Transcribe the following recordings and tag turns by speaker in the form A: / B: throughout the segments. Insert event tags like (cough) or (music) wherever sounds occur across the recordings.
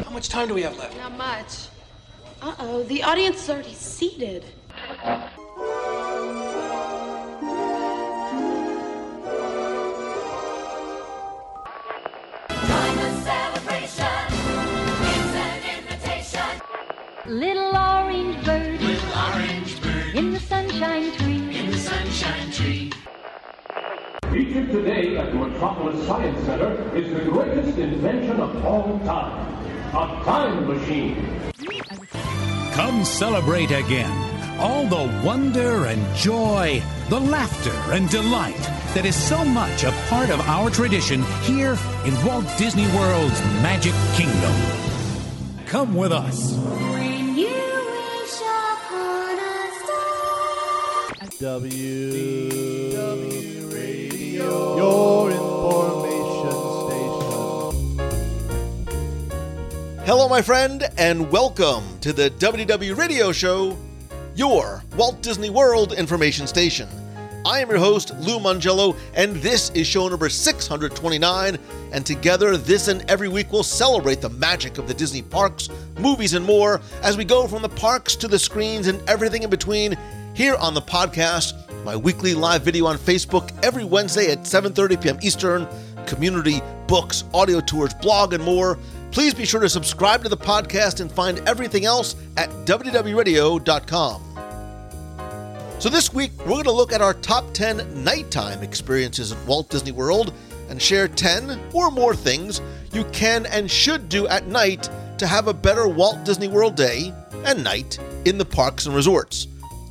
A: How much time do we have left?
B: Not much. Uh oh, the audience is already seated. Time of celebration is an invitation.
C: Little orange bird.
D: Little orange bird.
C: In the sunshine tree.
D: In the sunshine tree.
E: Featured today at the Metropolis Science Center is the greatest invention of all time. A time machine.
F: Come celebrate again all the wonder and joy, the laughter and delight that is so much a part of our tradition here in Walt Disney World's Magic Kingdom. Come with us.
C: When you wish upon a star.
G: WDW Radio, your
H: Hello, my friend, and welcome to the WDW Radio Show, your Walt Disney World information station. I am your host, Lou Mongello, and this is show number 629. And together, this and every week, we'll celebrate the magic of the Disney parks, movies, and more as we go from the parks to the screens and everything in between here on the podcast, my weekly live video on Facebook every Wednesday at 7:30 p.m. Eastern, community, books, audio tours, blog, and more. Please be sure to subscribe to the podcast and find everything else at WDWRadio.com. So this week, we're going to look at our top 10 nighttime experiences at Walt Disney World and share 10 or more things you can and should do at night to have a better Walt Disney World day and night in the parks and resorts.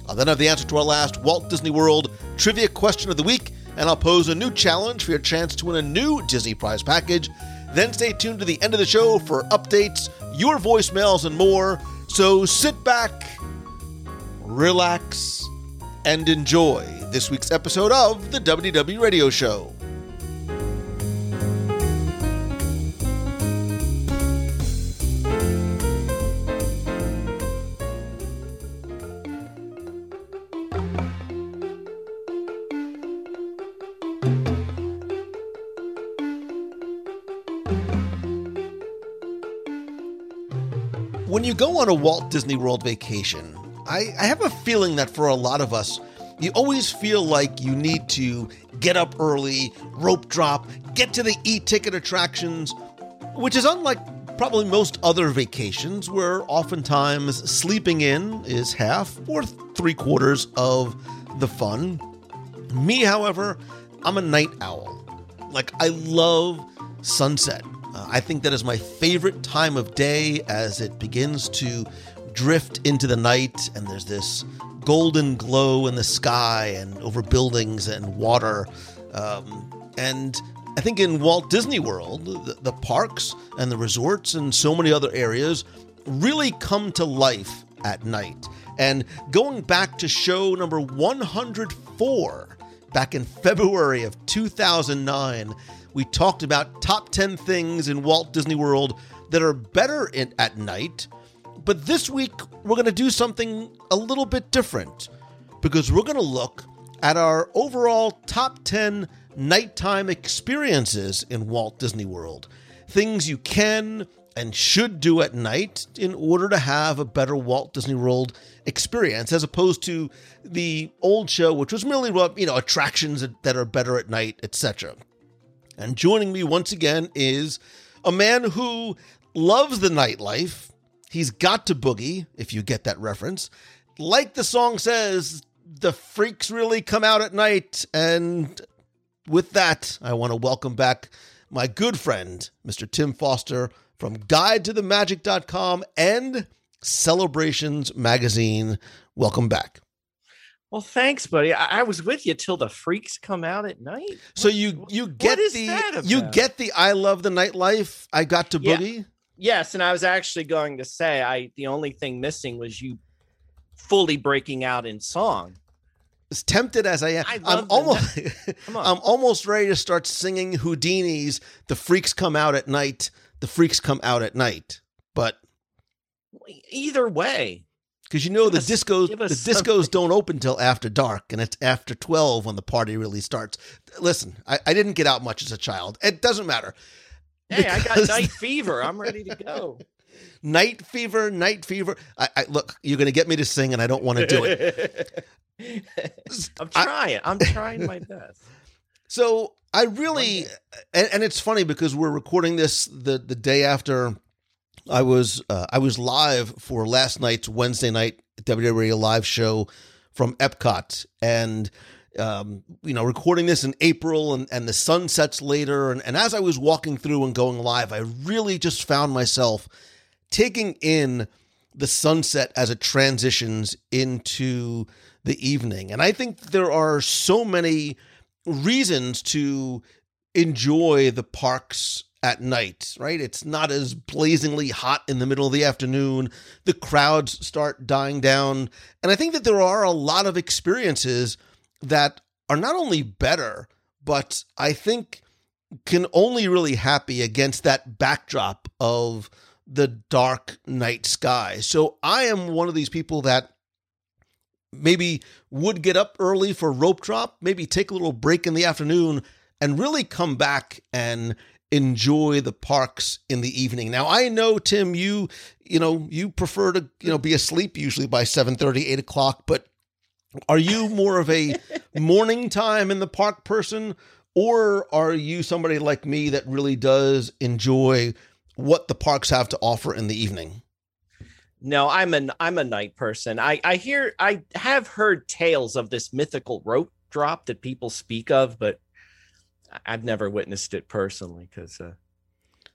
H: I'll then have the answer to our last Walt Disney World trivia question of the week, and I'll pose a new challenge for your chance to win a new Disney Prize package. Then stay tuned to the end of the show for updates, your voicemails, and more. So sit back, relax, and enjoy this week's episode of the WDW Radio Show. Go on a Walt Disney World vacation, I, I have a feeling that for a lot of us, you always feel like you need to get up early, rope drop, get to the e ticket attractions, which is unlike probably most other vacations where oftentimes sleeping in is half or three quarters of the fun. Me, however, I'm a night owl. Like, I love sunset. Uh, I think that is my favorite time of day as it begins to drift into the night and there's this golden glow in the sky and over buildings and water. Um, and I think in Walt Disney World, the, the parks and the resorts and so many other areas really come to life at night. And going back to show number 104, back in February of 2009, we talked about top 10 things in Walt Disney World that are better in, at night but this week, we're going to do something a little bit different because we're going to look at our overall top 10 nighttime experiences in Walt Disney World. Things you can and should do at night in order to have a better Walt Disney World experience, as opposed to the old show, which was merely you know attractions that are better at night, etc. And joining me once again is a man who loves the nightlife He's got to boogie, if you get that reference. Like the song says, the freaks really come out at night. And with that, I want to welcome back my good friend, Mr. Tim Foster from Guide to the Magic.com and Celebrations Magazine. Welcome back.
I: Well, thanks, buddy. I, I, was with you till the freaks come out at night.
H: So you you get the you get the I love the nightlife. I got to boogie.
I: Yeah. Yes, and I was actually going to say I the only thing missing was you fully breaking out in song.
H: As tempted as I am, I am almost (laughs) I'm almost ready to start singing Whodini's "The Freaks Come Out at Night." The freaks come out at night, but
I: either way,
H: because you know the us, discos the discos don't open till after dark, and it's after twelve when the party really starts. Listen, I, I didn't get out much as a child. It doesn't matter
I: Hey, I got night fever. I'm ready to go. (laughs)
H: Night fever, night fever. I, I look, you're going to get me to sing, and I don't want to do it. (laughs)
I: I'm
H: I-
I: trying. I'm trying my best. (laughs)
H: So I really, and, and it's funny because we're recording this the the day after I was uh, I was live for last night's Wednesday night WWE live show from Epcot, and um, you know, recording this in April, and and the sun sets later, and and as I was walking through and going live, I really just found myself taking in the sunset as it transitions into the evening, and I think there are so many reasons to enjoy the parks at night, right? It's not as blazingly hot in the middle of the afternoon. The crowds start dying down. And I think that there are a lot of experiences that are not only better, but I think can only really happy against that backdrop of the dark night sky. So I am one of these people that maybe would get up early for rope drop, maybe take a little break in the afternoon and really come back and enjoy the parks in the evening. Now I know Tim, you you know you prefer to you know be asleep usually by 7 8 o'clock, but are you more of a (laughs) morning time in the park person, or are you somebody like me that really does enjoy what the parks have to offer in the evening?
I: No, I'm an I'm a night person. I I hear I have heard tales of this mythical rope drop that people speak of, but I've never witnessed it personally because uh,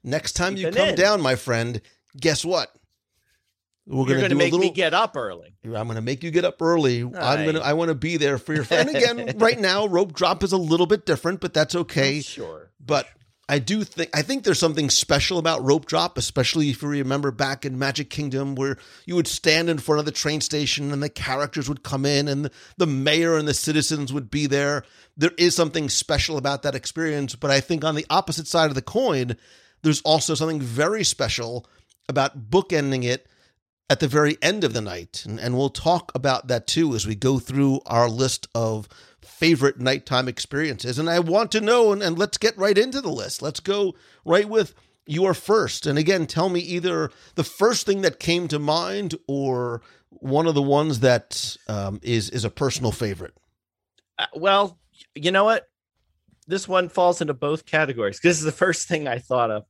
H: Next time you come
I: in.
H: down, my friend, guess what? We're
I: you're
H: gonna
I: going to make
H: little.
I: me get up early.
H: I'm going to make you get up early. I'm going to. I want to be there for your friend. And again, (laughs) right now, rope drop is a little bit different, but that's okay.
I: Sure.
H: But I do think I think there's something special about rope drop, especially if you remember back in Magic Kingdom where you would stand in front of the train station and the characters would come in and the, the mayor and the citizens would be there. There is something special about that experience, but I think on the opposite side of the coin, there's also something very special about bookending it at the very end of the night. And, and we'll talk about that too as we go through our list of favorite nighttime experiences. And I want to know, and, and let's get right into the list. Let's go right with your first. And again, tell me either the first thing that came to mind or one of the ones that um, is is a personal favorite.
I: Uh, well, you know what? This one falls into both categories. This is the first thing I thought of,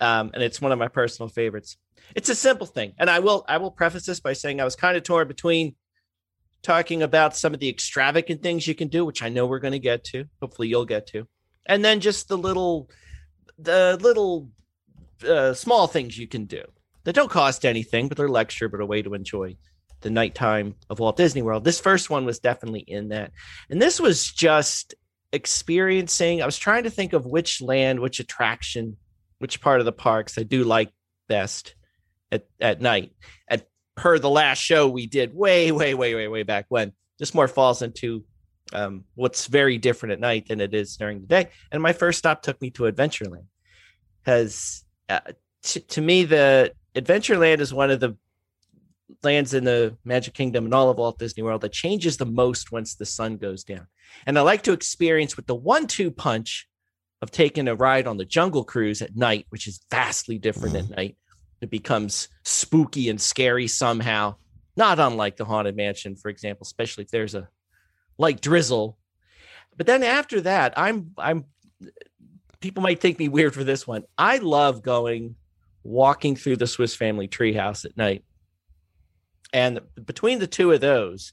I: um, and it's one of my personal favorites. It's a simple thing, and I will I will preface this by saying I was kind of torn between talking about some of the extravagant things you can do, which I know we're going to get to. Hopefully, you'll get to, and then just the little the little uh, small things you can do that don't cost anything, but they're lecture, but a way to enjoy the nighttime of Walt Disney World. This first one was definitely in that. And this was just experiencing. I was trying to think of which land, which attraction, which part of the parks I do like best at, at night. At per the last show we did way, way, way, way, way back when. This more falls into um, what's very different at night than it is during the day. And my first stop took me to Adventureland because uh, t- to me, the Adventureland is one of the lands in the Magic Kingdom and all of Walt Disney World that changes the most once the sun goes down. And I like to experience with the one two punch of taking a ride on the Jungle Cruise at night, which is vastly different at mm-hmm. night. It becomes spooky and scary somehow, not unlike the Haunted Mansion, for example, especially if there's a light drizzle. But then after that, I'm I'm people might think me weird for this one. I love going walking through the Swiss Family Treehouse at night. And between the two of those,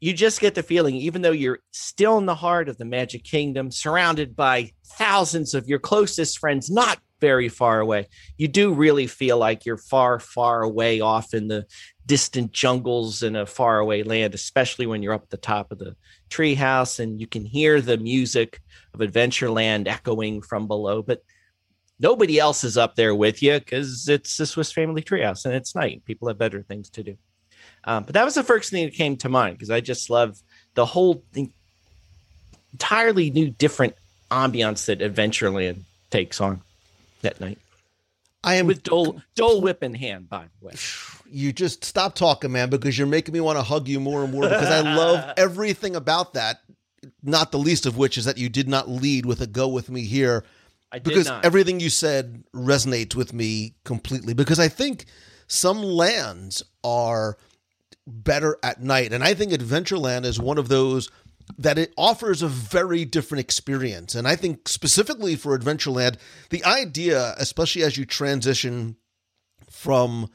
I: you just get the feeling, even though you're still in the heart of the Magic Kingdom, surrounded by thousands of your closest friends, not very far away, you do really feel like you're far, far away off in the distant jungles in a faraway land, especially when you're up at the top of the treehouse and you can hear the music of Adventureland echoing from below. But nobody else is up there with you because it's the Swiss Family Treehouse and it's night. People have better things to do. Um, but that was the first thing that came to mind because I just love the whole thing, entirely new, different ambiance that Adventureland takes on that night
H: I am
I: with Dole Dole Whip in hand. By the way, (sighs)
H: you just stop talking, man, because you're making me want to hug you more and more because I love (laughs) everything about that. Not the least of which is that you did not lead with a "Go with me" here.
I: I
H: because
I: not.
H: everything you said resonates with me completely. Because I think some lands are better at night. And I think Adventureland is one of those that it offers a very different experience. And I think specifically for Adventureland the idea especially as you transition from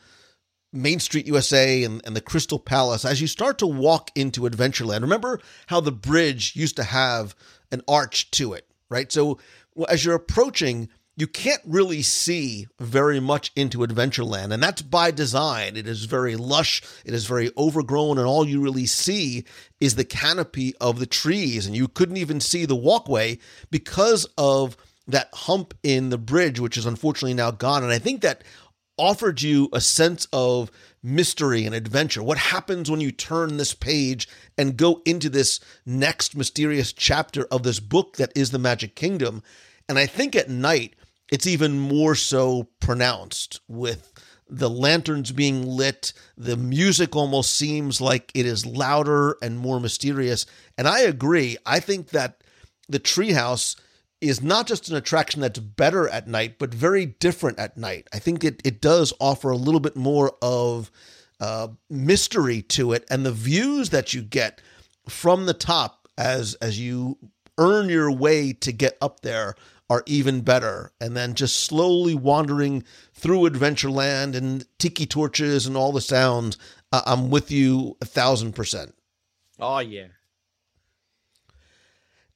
H: Main Street USA and, and the Crystal Palace, as you start to walk into Adventureland, remember how the bridge used to have an arch to it, right? So as you're approaching, you can't really see very much into Adventureland, and that's by design. It is very lush, it is very overgrown, and all you really see is the canopy of the trees, and you couldn't even see the walkway because of that hump in the bridge, which is unfortunately now gone. And I think that offered you a sense of mystery and adventure. What happens when you turn this page and go into this next mysterious chapter of this book that is the Magic Kingdom? And I think at night, it's even more so pronounced with the lanterns being lit. The music almost seems like it is louder and more mysterious. And I agree. I think that the treehouse is not just an attraction that's better at night, but very different at night. I think it, it does offer a little bit more of uh, mystery to it, and the views that you get from the top as as you earn your way to get up there are even better. And then just slowly wandering through Adventureland and tiki torches and all the sounds, uh, I'm with you a thousand percent.
I: oh yeah.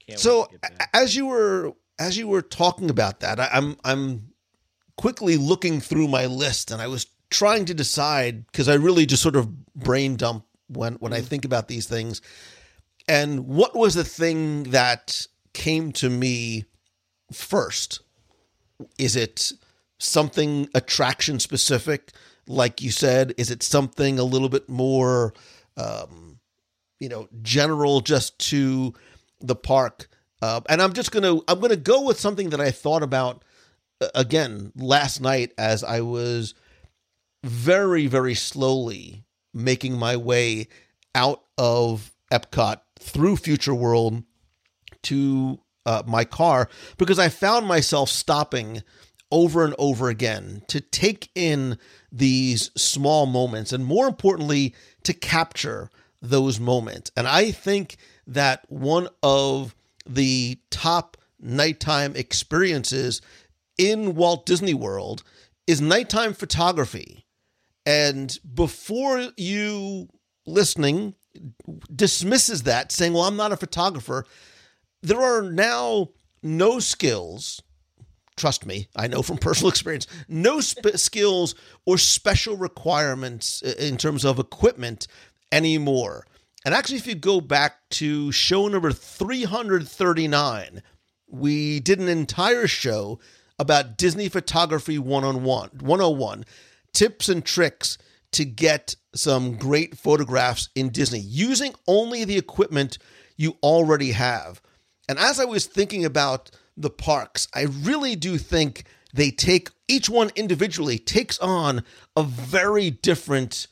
I: Can't
H: so
I: wait to get back.
H: a- as you were as you were talking about that I, i'm i'm quickly looking through my list and i was trying to decide because i really just sort of brain dump when when i think about these things. And what was the thing that came to me first? Is it something attraction specific? Like you said is it something a little bit more um you know general just to the park uh, and i'm just gonna i'm gonna go with something that i thought about uh, again last night as i was very very slowly making my way out of epcot through future world to uh, my car because I found myself stopping over and over again to take in these small moments and more importantly to capture those moments. And I think that one of the top nighttime experiences in Walt Disney World is nighttime photography. And before you listening dismisses that, saying, Well, I'm not a photographer, there are now no skills. Trust me, I know from (laughs) personal experience, no sp- skills or special requirements uh, in terms of equipment anymore. And actually, if you go back to show number 339, we did an entire show about Disney Photography 101, 101 tips and tricks to get some great photographs in Disney using only the equipment you already have. And as I was thinking about the parks, I really do think they take each one individually takes on a very different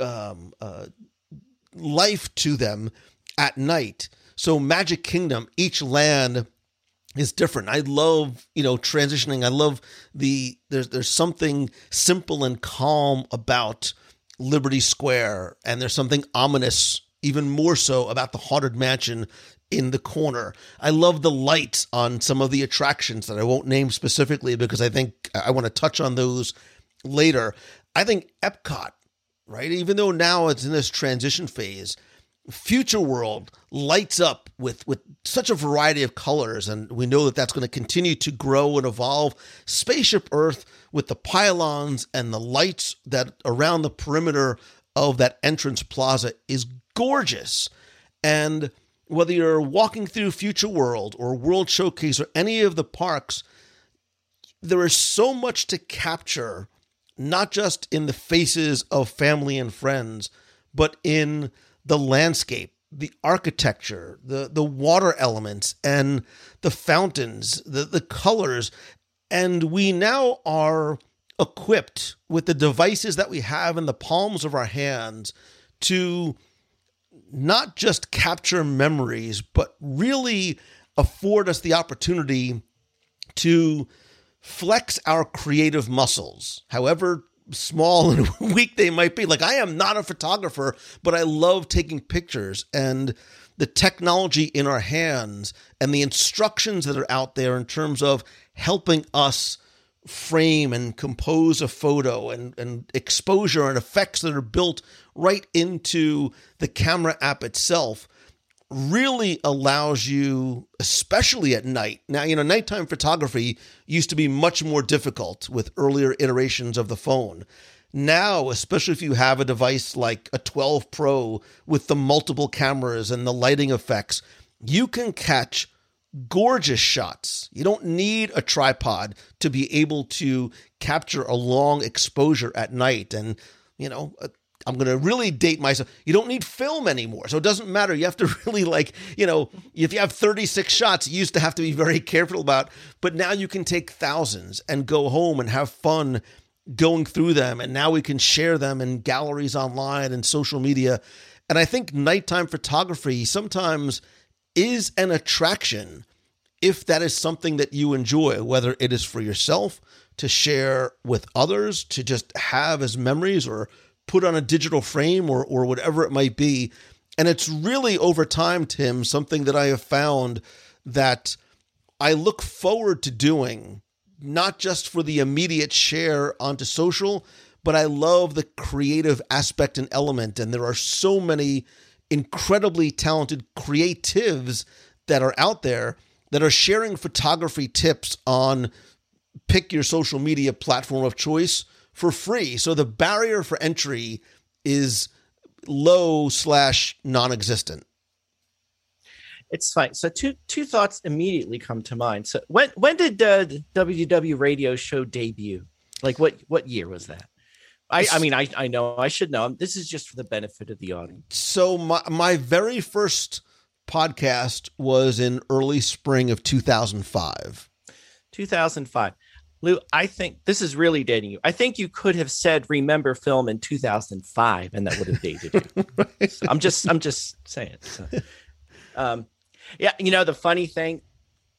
H: um, uh, life to them at night. So Magic Kingdom, each land is different. I love, you know, transitioning. I love the there's there's something simple and calm about Liberty Square and there's something ominous even more so about the haunted mansion in the corner. I love the lights on some of the attractions that I won't name specifically because I think I want to touch on those later. I think Epcot, right? Even though now it's in this transition phase, Future World lights up with with such a variety of colors, and we know that that's going to continue to grow and evolve. Spaceship Earth with the pylons and the lights that around the perimeter of that entrance plaza is gorgeous, and whether you're walking through Future World or World Showcase or any of the parks, there is so much to capture, not just in the faces of family and friends, but in the landscape, the architecture, the the water elements and the fountains, the the colors, and we now are equipped with the devices that we have in the palms of our hands to not just capture memories, but really afford us the opportunity to flex our creative muscles, however small and (laughs) weak they might be. Like I am not a photographer, but I love taking pictures and the technology in our hands and the instructions that are out there in terms of helping us frame and compose a photo and, and exposure and effects that are built right into the camera app itself really allows you, especially at night. Now, you know, nighttime photography used to be much more difficult with earlier iterations of the phone. Now, especially if you have a device like a 12 Pro with the multiple cameras and the lighting effects, you can catch gorgeous shots. You don't need a tripod to be able to capture a long exposure at night. And, you know, I'm going to really date myself. You don't need film anymore. So it doesn't matter. You have to (laughs) really like, you know, if you have 36 shots, you used to have to be very (laughs) careful about, but now you can take thousands and go home and have fun going through them. And now we can share them in galleries online and social media. And I think nighttime photography sometimes is an attraction if that is something that you enjoy, whether it is for yourself to share with others, to just have as memories or put on a digital frame or or whatever it might be. And it's really over time, Tim, something that I have found that I look forward to doing, not just for the immediate share onto social, but I love the creative aspect and element. And there are so many incredibly talented creatives that are out there that are sharing photography tips on pick your social media platform of choice for free. So the barrier for entry is low slash non-existent.
I: It's fine. So two two thoughts immediately come to mind. So when when did uh, the WDW Radio Show debut? Like what what year was that? I, I mean I I know I should know. This is just for the benefit of the audience.
H: So my my very first podcast was in early spring of 2005.
I: 2005. Lou, I think this is really dating you. I think you could have said "Remember Film" in 2005, and that would have dated you. (laughs) right. so I'm just, I'm just saying. So, (laughs) um, yeah, you know the funny thing,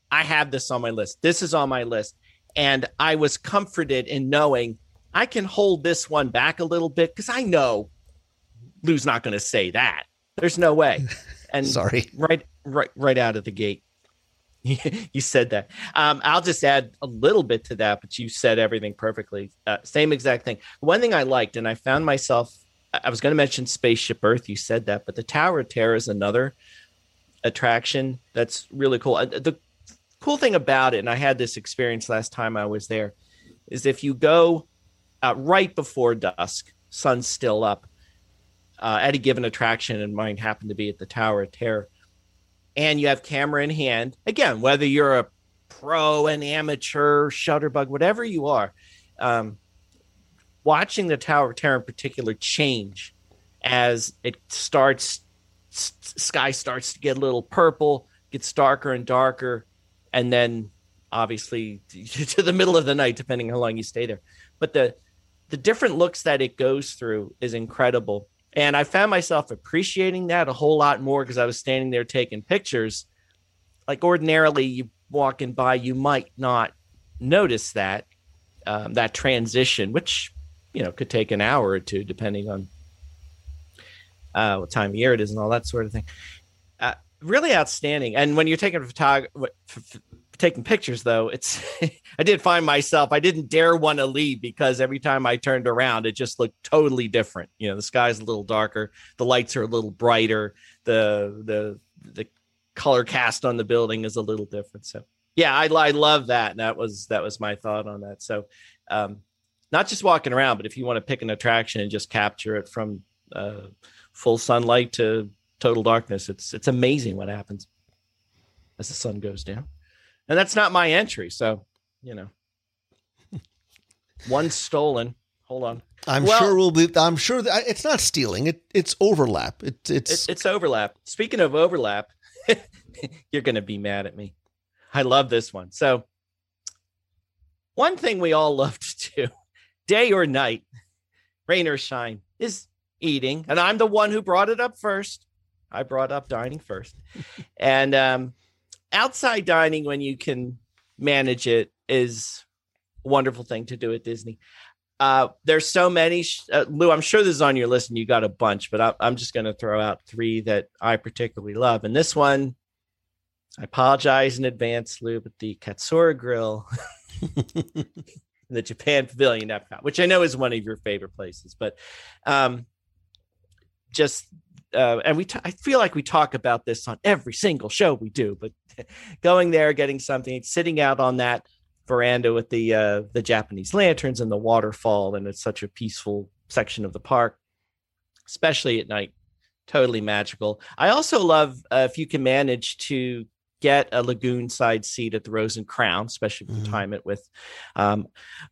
I: I have this on my list. This is on my list, and I was comforted in knowing I can hold this one back a little bit because I know Lou's not going to say that. There's no way. (laughs) And
H: sorry,
I: right, right, right out of the gate. (laughs) you said that. Um, I'll just add a little bit to that, but you said everything perfectly. Uh, same exact thing. One thing I liked, and I found myself, I was going to mention Spaceship Earth. You said that, but the Tower of Terror is another attraction that's really cool. The cool thing about it, and I had this experience last time I was there, is if you go uh, right before dusk, sun's still up, uh, at a given attraction, and mine happened to be at the Tower of Terror and you have camera in hand. Again whether you're a pro an amateur shutterbug whatever you are um, watching the tower of terror in particular change as it starts sky starts to get a little purple gets darker and darker and then obviously (laughs) to the middle of the night depending how long you stay there. But the the different looks that it goes through is incredible and I found myself appreciating that a whole lot more because I was standing there taking pictures. Like ordinarily, you walking by, you might not notice that um, that transition, which you know could take an hour or two depending on uh, what time of year it is and all that sort of thing. Uh, really outstanding. And when you're taking photog- taking pictures though it's (laughs) i did find myself i didn't dare want to leave because every time i turned around it just looked totally different. You know the sky's a little darker the lights are a little brighter the the the color cast on the building is a little different. So yeah i, I love that and that was that was my thought on that. So um not just walking around but if you want to pick an attraction and just capture it from uh full sunlight to total darkness it's it's amazing what happens as the sun goes down and that's not my entry. So, you know, (laughs) one stolen. Hold on.
H: I'm well, sure we'll be. I'm sure that it's not stealing. It it's overlap. It, it's
I: it, it's overlap. Speaking of overlap, (laughs) you're going to be mad at me. I love this one. So, one thing we all (laughs) love to do, day or night, rain or shine, is eating, and I'm the one who brought it up first. I brought up dining first, and um, outside dining when you can manage it is a wonderful thing to do at Disney. Uh, there's so many, sh- uh, Lou. I'm sure this is on your list, and you got a bunch, but I, I'm just going to throw out three that I particularly love. And this one, I apologize in advance, Lou, but the Katsura Grill, (laughs) in the Japan Pavilion, Epcot, which I know is one of your favorite places, but um, just uh, and we t- I feel like we talk about this on every single show we do, but (laughs) going there, getting something, sitting out on that veranda with the uh, the Japanese lanterns and the waterfall, and it's such a peaceful section of the park, especially at night. Totally magical. I also love uh, if you can manage to get a lagoon side seat at the Rose and Crown, especially if you
H: Mhm.
I: time it with um,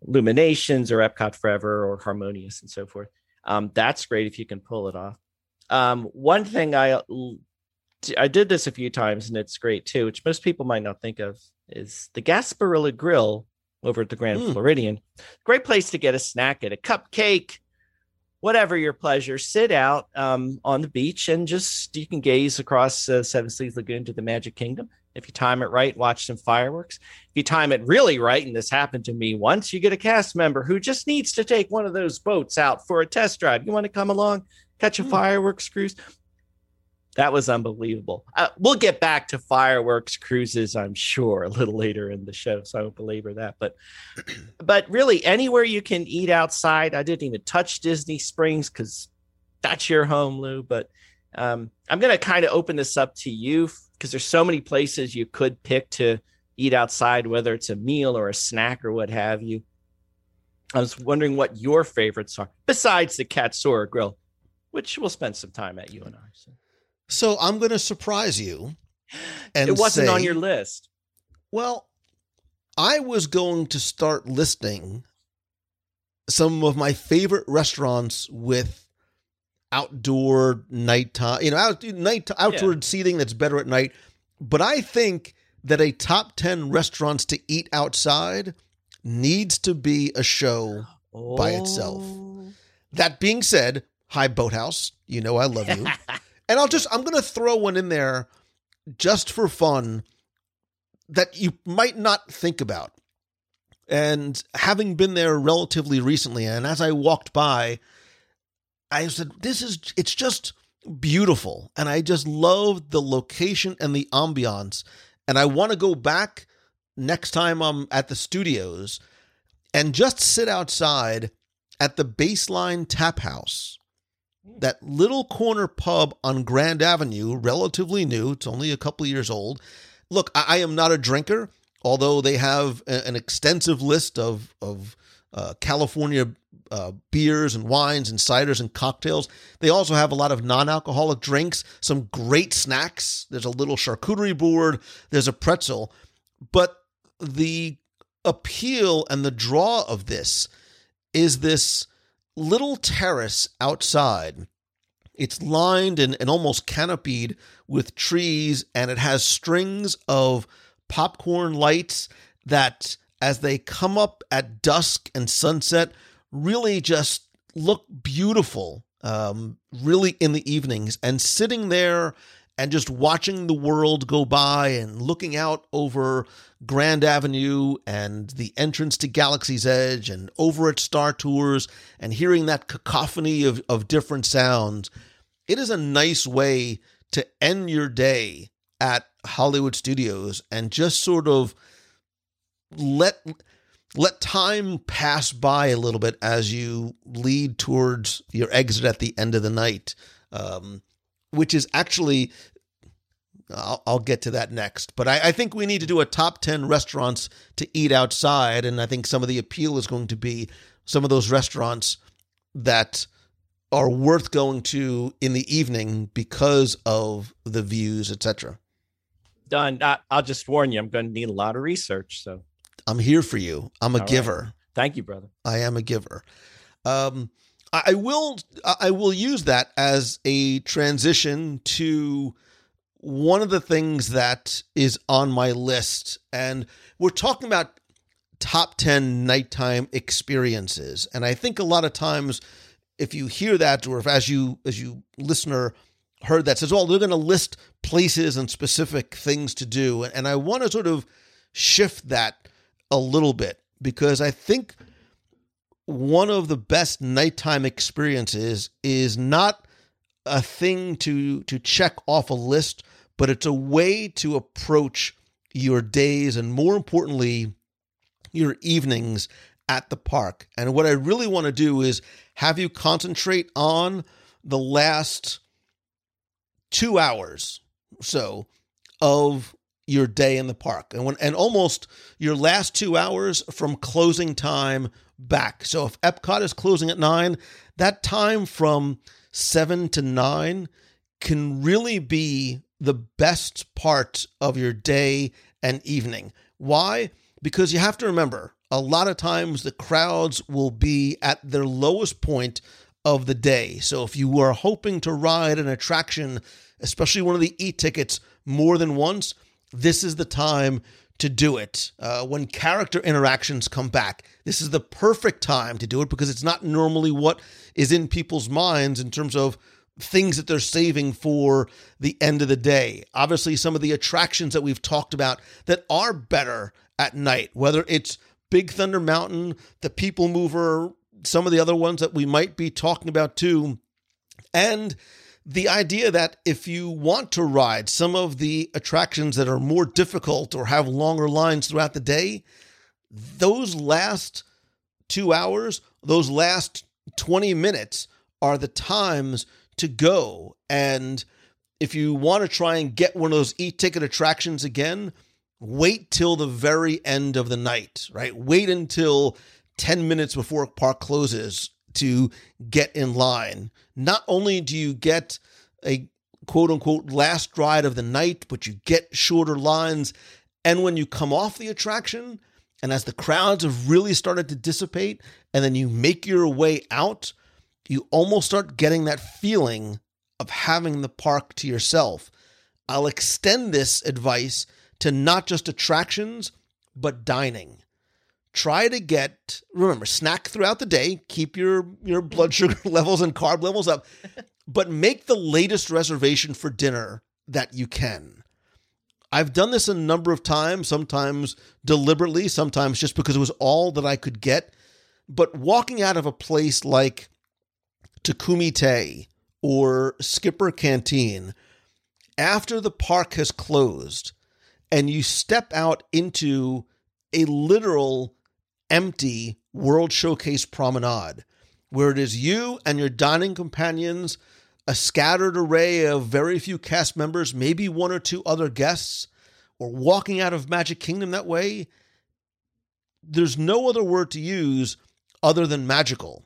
I: Illuminations or Epcot Forever or Harmonious and so forth. Um, that's great if you can pull it off. Um, one thing I I did this a few times and it's great too, which most people might not think of, is the Gasparilla Grill over at the Grand
H: Mm.
I: Floridian. Great place to get a snack, get a cupcake, whatever your pleasure. Sit out um, on the beach and just you can gaze across uh, Seven Seas Lagoon to the Magic Kingdom. If you time it right, watch some fireworks. If you time it really right, and this happened to me once, you get a cast member who just needs to take one of those boats out for a test drive. You want to come along, catch a
H: Hmm.
I: fireworks cruise? That was unbelievable. Uh, we'll get back to fireworks cruises, I'm sure, a little later in the show, so I won't belabor that. But, (clears throat) but really, anywhere you can eat outside. I didn't even touch Disney Springs because that's your home, Lou. But um, I'm going to kind of open this up to you because there's so many places you could pick to eat outside, whether it's a meal or a snack or what have you. I was wondering what your favorites are besides the Katsura Grill, which we'll spend some time at you and I. So.
H: So I'm going to surprise you. And
I: it wasn't on your list.
H: Well, I was going to start listing some of my favorite restaurants with outdoor nighttime, you know, out, night outdoor seating that's better at night. But I think that a top 10 restaurants to eat outside needs to be a show by itself.
I: Oh.
H: That being said, hi Boathouse, you know I love you. (laughs) and I'll just I'm going to throw one in there just for fun that you might not think about. And having been there relatively recently and as I walked by I said this is it's just beautiful and I just love the location and the ambiance and I want to go back next time I'm at the studios and just sit outside at the Baseline Tap House. That little corner pub on Grand Avenue, relatively new, it's only a couple years old. Look, I, I am not a drinker, although they have a- an extensive list of, of uh, California uh, beers and wines and ciders and cocktails. They also have a lot of non alcoholic drinks, some great snacks. There's a little charcuterie board, there's a pretzel. But the appeal and the draw of this is this little terrace outside. It's lined and, and almost canopied with trees, and it has strings of popcorn lights that, as they come up at dusk and sunset, really just look beautiful, um, really in the evenings. And sitting there and just watching the world go by and looking out over Grand Avenue and the entrance to Galaxy's Edge and over at Star Tours and hearing that cacophony of, of different sounds, it is a nice way to end your day at Hollywood Studios and just sort of let let time pass by a little bit as you lead towards your exit at the end of the night, um, which is actually I'll, I'll get to that next. But I, I think we need to do a top 10 restaurants to eat outside. And I think some of the appeal is going to be some of those restaurants that are worth going to in the evening because of the views, etc.
I: Done. I, I'll just warn you, I'm going to need a lot of research. So
H: I'm here for you. I'm a
I: All right.
H: giver.
I: thank you, brother.
H: I am a giver. Um, I will I will use that as a transition to one of the things that is on my list, and we're talking about top ten nighttime experiences, and I think a lot of times if you hear that, or if as you as you listener heard that says, well they're going to list places and specific things to do," and I want to sort of shift that a little bit because I think one of the best nighttime experiences is not a thing to to check off a list, but it's a way to approach your days and more importantly your evenings at the park. And what I really want to do is have you concentrate on the last 2 hours so of your day in the park and when and almost your last 2 hours from closing time back. So if Epcot is closing at 9, that time from 7 to 9 can really be the best part of your day and evening. Why? Because you have to remember, a lot of times the crowds will be at their lowest point of the day. So if you are hoping to ride an attraction, especially one of the e tickets, more than once, this is the time to do it. Uh, when character interactions come back, this is the perfect time to do it because it's not normally what is in people's minds in terms of things that they're saving for the end of the day. Obviously, some of the attractions that we've talked about that are better at night, whether it's Big Thunder Mountain, the People Mover, some of the other ones that we might be talking about too. And the idea that if you want to ride some of the attractions that are more difficult or have longer lines throughout the day, those last two hours, those last 20 minutes are the times to go. And if you want to try and get one of those e ticket attractions again, wait till the very end of the night, right? Wait until 10 minutes before park closes to get in line. Not only do you get a quote unquote last ride of the night, but you get shorter lines. And when you come off the attraction, and as the crowds have really started to dissipate, and then you make your way out, you almost start getting that feeling of having the park to yourself. I'll extend this advice to not just attractions, but dining. Try to get remember snack throughout the day, keep your your blood sugar (laughs) levels and carb levels up, but make the latest reservation for dinner that you can. I've done this a number of times, sometimes deliberately, sometimes just because it was all that I could get. But walking out of a place like Takumi or Skipper Canteen after the park has closed and you step out into a literal empty World Showcase promenade where it is you and your dining companions, a scattered array of very few cast members, maybe one or two other guests, or walking out of Magic Kingdom that way. There's no other word to use other than magical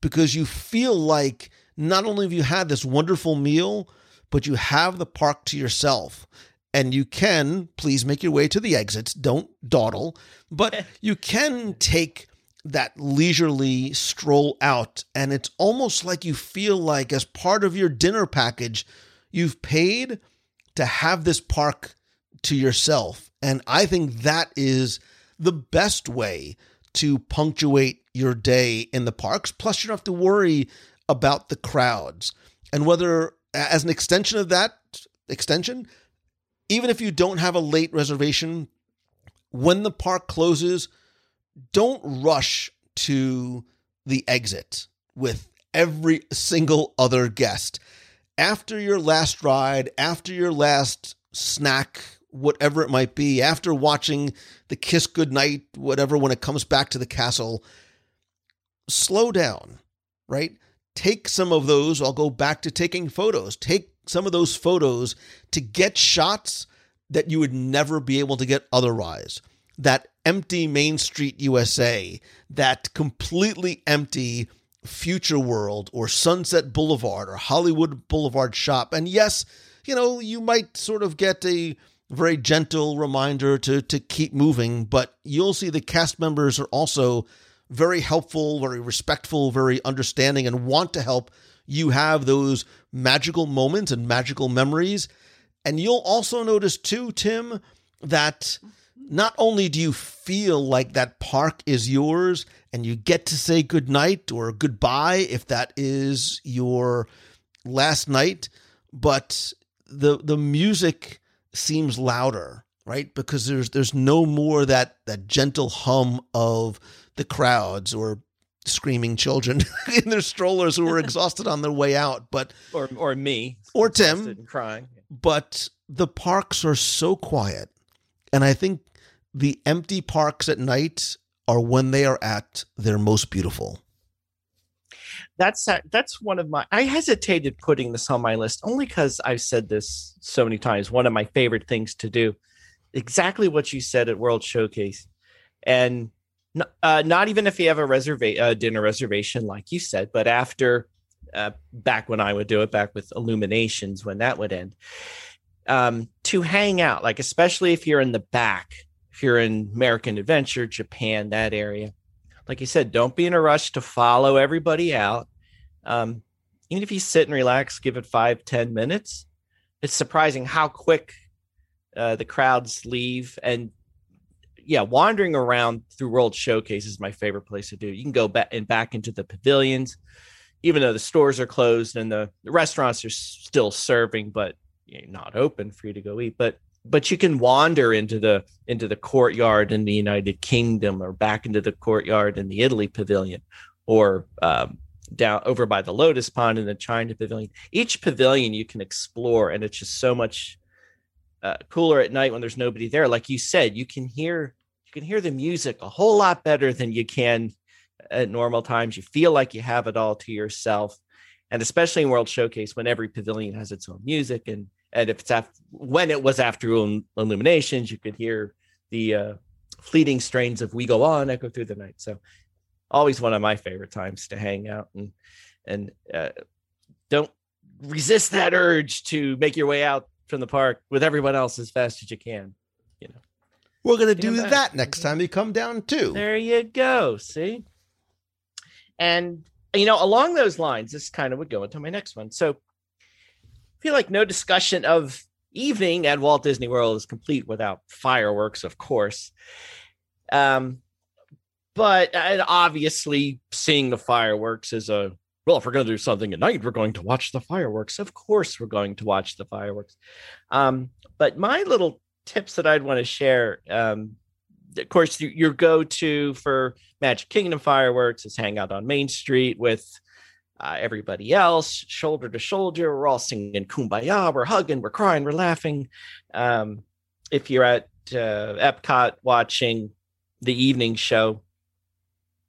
H: because you feel like not only have you had this wonderful meal, but you have the park to yourself. And you can, please make your way to the exits. Don't dawdle, but (laughs) you can take that leisurely stroll out. And it's almost like you feel like, as part of your dinner package, you've paid to have this park to yourself. And I think that is the best way to punctuate your day in the parks. Plus, you don't have to worry about the crowds. And whether, as an extension of that extension, even if you don't have a late reservation, when the park closes, don't rush to the exit with every single other guest. After your last ride, after your last snack, whatever it might be, after watching the Kiss Goodnight, whatever, when it comes back to the castle, slow down, right? Take some of those. I'll go back to taking photos. Take some of those photos to get shots that you would never be able to get otherwise. That empty Main Street USA, that completely empty Future World or Sunset Boulevard or Hollywood Boulevard shop. And yes, you know, you might sort of get a very gentle reminder to to keep moving, but you'll see the cast members are also very helpful, very respectful, very understanding and want to help you have those magical moments and magical memories. And you'll also notice too, Tim, that not only do you feel like that park is yours and you get to say goodnight or goodbye if that is your last night, but the the music seems louder right? Because there's there's no more that that gentle hum of the crowds or screaming children (laughs) in their strollers who are (laughs) exhausted on their way out, but
I: or or me
H: or Tim
I: crying.
H: but the parks are so quiet. And I think the empty parks at night are when they are at their most beautiful.
I: That's uh, that's one of my. I hesitated putting this on my list only because I've said this so many times. One of my favorite things to do, exactly what you said at World Showcase, and uh, not even if you have a reserva- uh, dinner reservation, like you said, but after uh, back when I would do it, back with Illuminations when that would end, um, to hang out, like especially if you're in the back, if you're in American Adventure, Japan, that area. Like you said, don't be in a rush to follow everybody out. Um, even if you sit and relax, give it five, ten minutes. It's surprising how quick uh, the crowds leave. And yeah, wandering around through World Showcase is my favorite place to do. You can go back and back into the pavilions, even though the stores are closed and the, the restaurants are still serving, but you know, not open for you to go eat. But but you can wander into the into the courtyard in the United Kingdom or back into the courtyard in the Italy pavilion or um, down over by the Lotus Pond in the China pavilion. Each pavilion you can explore, and it's just so much uh, cooler at night when there's nobody there. Like you said, you can hear you can hear the music a whole lot better than you can at normal times. You feel like you have it all to yourself, and especially in World Showcase when every pavilion has its own music and and if it's after when it was after illuminations you could hear the uh, fleeting strains of we go on echo through the night so always one of my favorite times to hang out and and uh, don't resist that urge to make your way out from the park with everyone else as fast as you can you know
H: We're going to
I: Get 'em
H: do
I: back.
H: that next time you come down too.
I: there you go see and you know along those lines this kind of would go into my next one so I feel like no discussion of evening at Walt Disney World is complete without fireworks, of course. Um, but and obviously, seeing the fireworks is a well. If we're going to do something at night, we're going to watch the fireworks. Of course, we're going to watch the fireworks. Um, but my little tips that I'd want to share, um, of course, your, your go-to for Magic Kingdom fireworks is hang out on Main Street with uh, everybody else, shoulder to shoulder. We're all singing "Kumbaya." We're hugging. We're crying. We're laughing. Um, if you're at uh, Epcot watching the evening show,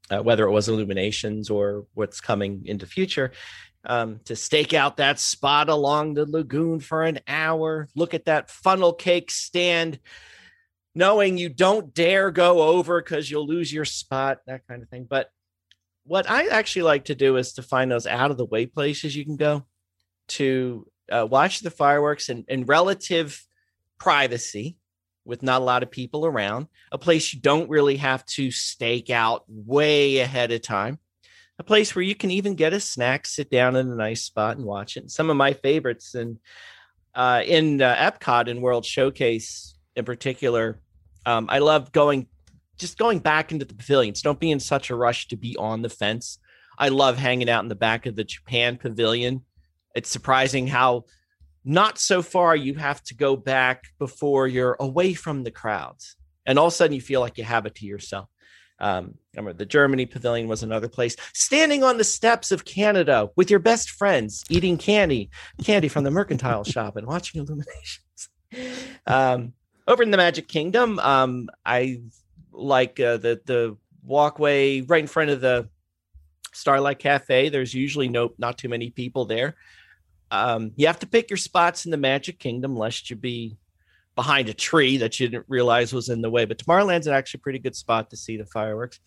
I: uh, whether it was Illuminations or what's coming into future, um, to stake out that spot along the lagoon for an hour, look at that funnel cake stand, knowing you don't dare go over because you'll lose your spot, that kind of thing. But what I actually like to do is to find those out of the way places you can go to uh, watch the fireworks in, in relative privacy with not a lot of people around, a place you don't really have to stake out way ahead of time, a place where you can even get a snack, sit down in a nice spot and watch it. Some of my favorites and uh, in uh, Epcot and World Showcase in particular, um, I love going just going back into the pavilions. Don't be in such a rush to be on the fence. I love hanging out in the back of the Japan pavilion. It's surprising how not so far you have to go back before you're away from the crowds. And all of a sudden you feel like you have it to yourself. Um, I remember the Germany pavilion was another place. Standing on the steps of Canada with your best friends, eating candy, candy from the mercantile shop, and watching illuminations. (laughs) Um, over in the Magic Kingdom, um, I like uh, the the walkway right in front of the Starlight Cafe. There's usually no not too many people there. Um, you have to pick your spots in the Magic Kingdom, lest you be behind a tree that you didn't realize was in the way. But Tomorrowland's an actually pretty good spot to see the fireworks.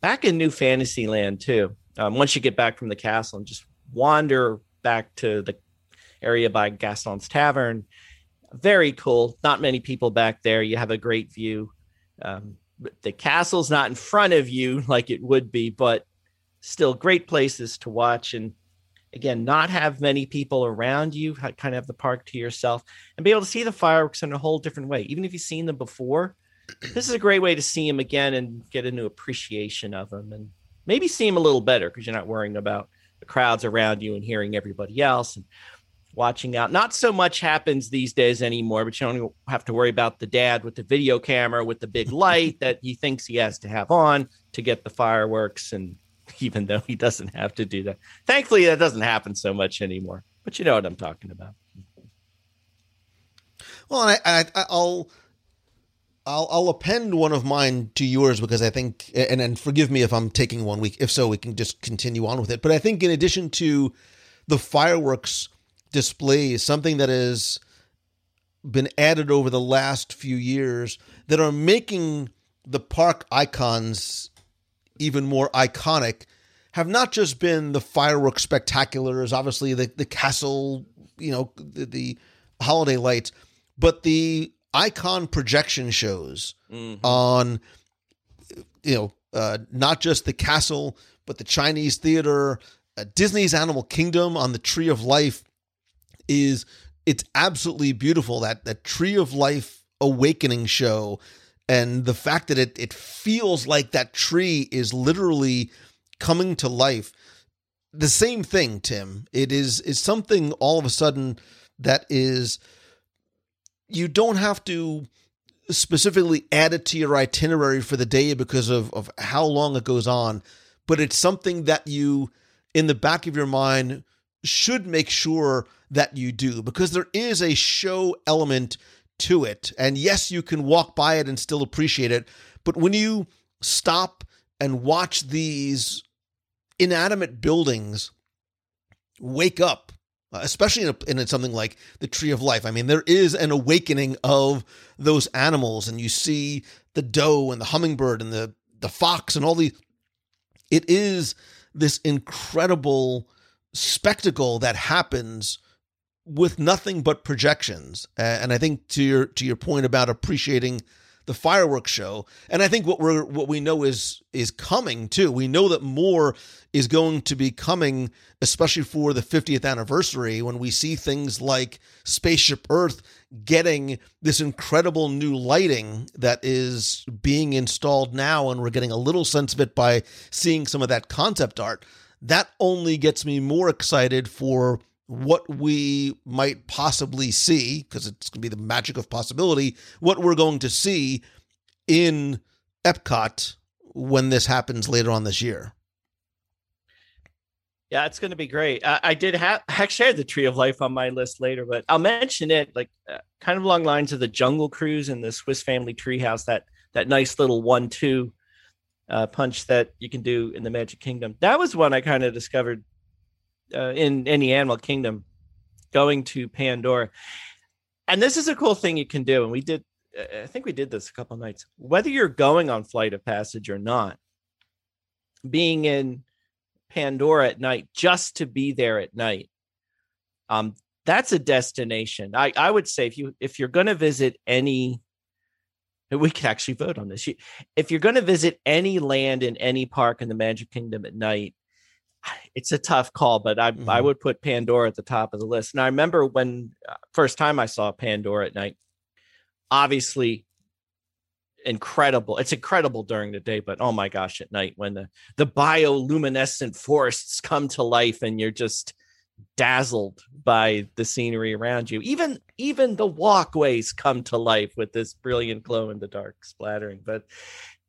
I: Back in New Fantasyland too. Um, once you get back from the castle and just wander back to the area by Gaston's Tavern, very cool. Not many people back there. You have a great view. Um, the castle's not in front of you like it would be, but still great places to watch. And again, not have many people around you, kind of have the park to yourself and be able to see the fireworks in a whole different way. Even if you've seen them before, (clears throat) this is a great way to see them again and get a new appreciation of them and maybe see them a little better because you're not worrying about the crowds around you and hearing everybody else. And watching out. Not so much happens these days anymore, but you don't have to worry about the dad with the video camera with the big light (laughs) that he thinks he has to have on to get the fireworks. And even though he doesn't have to do that, thankfully, that doesn't happen so much anymore. But you know what I'm talking about.
H: Well, I, I, I'll, I'll, I'll append one of mine to yours because I think, and and forgive me if I'm taking one week. If so, we can just continue on with it. But I think in addition to the fireworks displays, something that has been added over the last few years that are making the park icons even more iconic have not just been the fireworks spectaculars, obviously the the castle, you know, the, the holiday lights, but the icon projection shows on you know uh, not just the castle but the chinese theater. Uh, disney's animal kingdom on the tree of life is it's absolutely beautiful that that tree of life awakening show. And the fact that it it feels like that tree is literally coming to life the same thing tim it is is something all of a sudden that is you don't have to specifically add it to your itinerary for the day because of, of how long it goes on, but it's something that you, in the back of your mind, should make sure that you do because there is a show element to it. And yes, you can walk by it and still appreciate it, but when you stop and watch these inanimate buildings wake up uh, especially in, a, in something like the tree of life. I mean, there is an awakening of those animals, and you see the doe and the hummingbird and the the fox and all the. It is this incredible spectacle that happens with nothing but projections, and I think to your to your point about appreciating the fireworks show. And i think what we're what we know is is coming too. We know that more is going to be coming especially for the 50th anniversary when we see things like spaceship earth getting this incredible new lighting that is being installed now and we're getting a little sense of it by seeing some of that concept art. That only gets me more excited for what we might possibly see, because it's going to be the magic of possibility, what we're going to see in Epcot when this happens later on this year.
I: Yeah, it's going to be great. I, I did have actually had the Tree of Life on my list later, but I'll mention it like uh, kind of along lines of the Jungle Cruise and the Swiss Family Treehouse. That that nice little one-two uh, punch that you can do in the Magic Kingdom. That was one I kind of discovered uh, in any animal kingdom going to pandora. And this is a cool thing you can do and we did i think we did this a couple nights. Whether you're going on flight of passage or not being in pandora at night just to be there at night um that's a destination. I i would say if you if you're going to visit any we could actually vote on this. If you're going to visit any land in any park in the magic kingdom at night it's a tough call, but I mm-hmm. I would put Pandora at the top of the list. And I remember when uh, first time I saw Pandora at night, obviously incredible. It's incredible during the day, but oh my gosh, at night when the the bioluminescent forests come to life and you're just dazzled by the scenery around you. Even even the walkways come to life with this brilliant glow in the dark splattering. But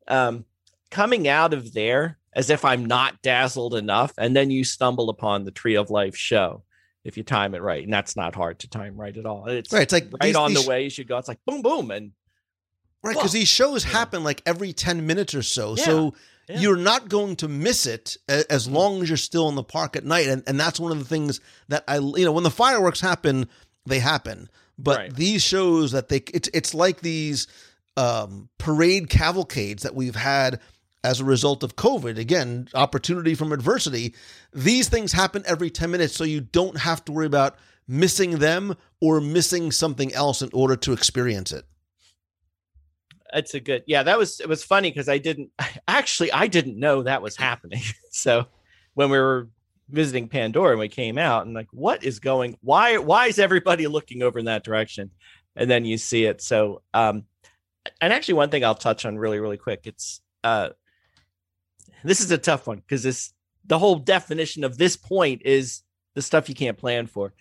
I: um coming out of there as if I'm not dazzled enough. And then you stumble upon the Tree of Life show if you time it right. And that's not hard to time right at all. It's
H: right. It's like
I: right
H: these,
I: on
H: these,
I: the way you should go. It's like boom, boom. And
H: right. Cause these shows happen like every 10 minutes or so.
I: Yeah.
H: So
I: Yeah.
H: you're not going to miss it as long as you're still in the park at night. And, and that's one of the things that I, you know, when the fireworks happen, they happen. But
I: Right.
H: these shows that they, it's, it's like these um, parade cavalcades that we've had as a result of COVID. Again, opportunity from adversity. These things happen every 10 minutes, so you don't have to worry about missing them or missing something else in order to experience it.
I: That's a good yeah that was it was funny because i didn't (laughs) actually i didn't know that was happening (laughs) so when we were visiting pandora and we came out and like what is going why why is everybody looking over in that direction and then you see it so um and actually one thing i'll touch on really really quick it's uh this is a tough one because this the whole definition of this point is the stuff you can't plan for.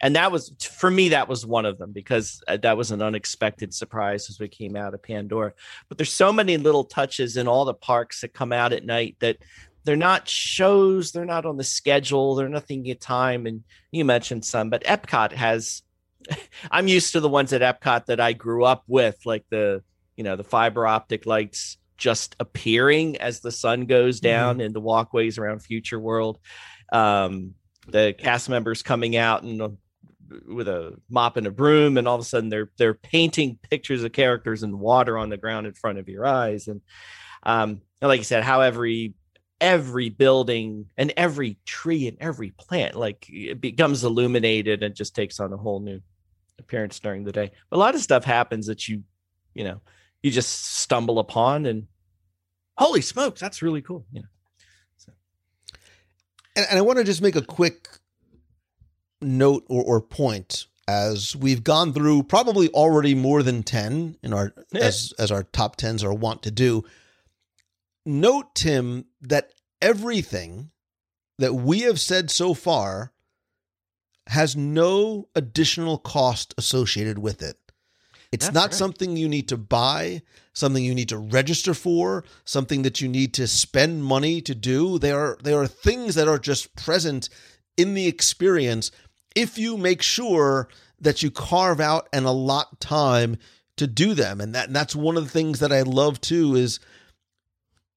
I: And that was for me that was one of them because uh, that was an unexpected surprise as we came out of pandora. But there's so many little touches in all the parks that come out at night that they're not shows they're not on the schedule they're nothing at time and you mentioned some but epcot has (laughs) i'm used to the ones at epcot that i grew up with like the you know the fiber optic lights just appearing as the sun goes down in the walkways around future world. Um the cast members coming out and uh, with a mop and a broom and all of a sudden they're they're painting pictures of characters and water on the ground in front of your eyes. And um and like you said how every every building and every tree and every plant like it becomes illuminated and just takes on a whole new appearance during the day. A lot of stuff happens that you you know you just stumble upon and holy smokes that's really cool you know
H: And, and I want to just make a quick note or, or point. As we've gone through probably already more than 10 in our
I: Yeah.
H: as as our top 10s are want to do note tim that everything that we have said so far has no additional cost associated with it it's
I: That's
H: not
I: right.
H: something you need to buy, something you need to register for, something that you need to spend money to do. There are there are things that are just present in the experience if you make sure that you carve out and allot time to do them. And that and that's one of the things that I love too is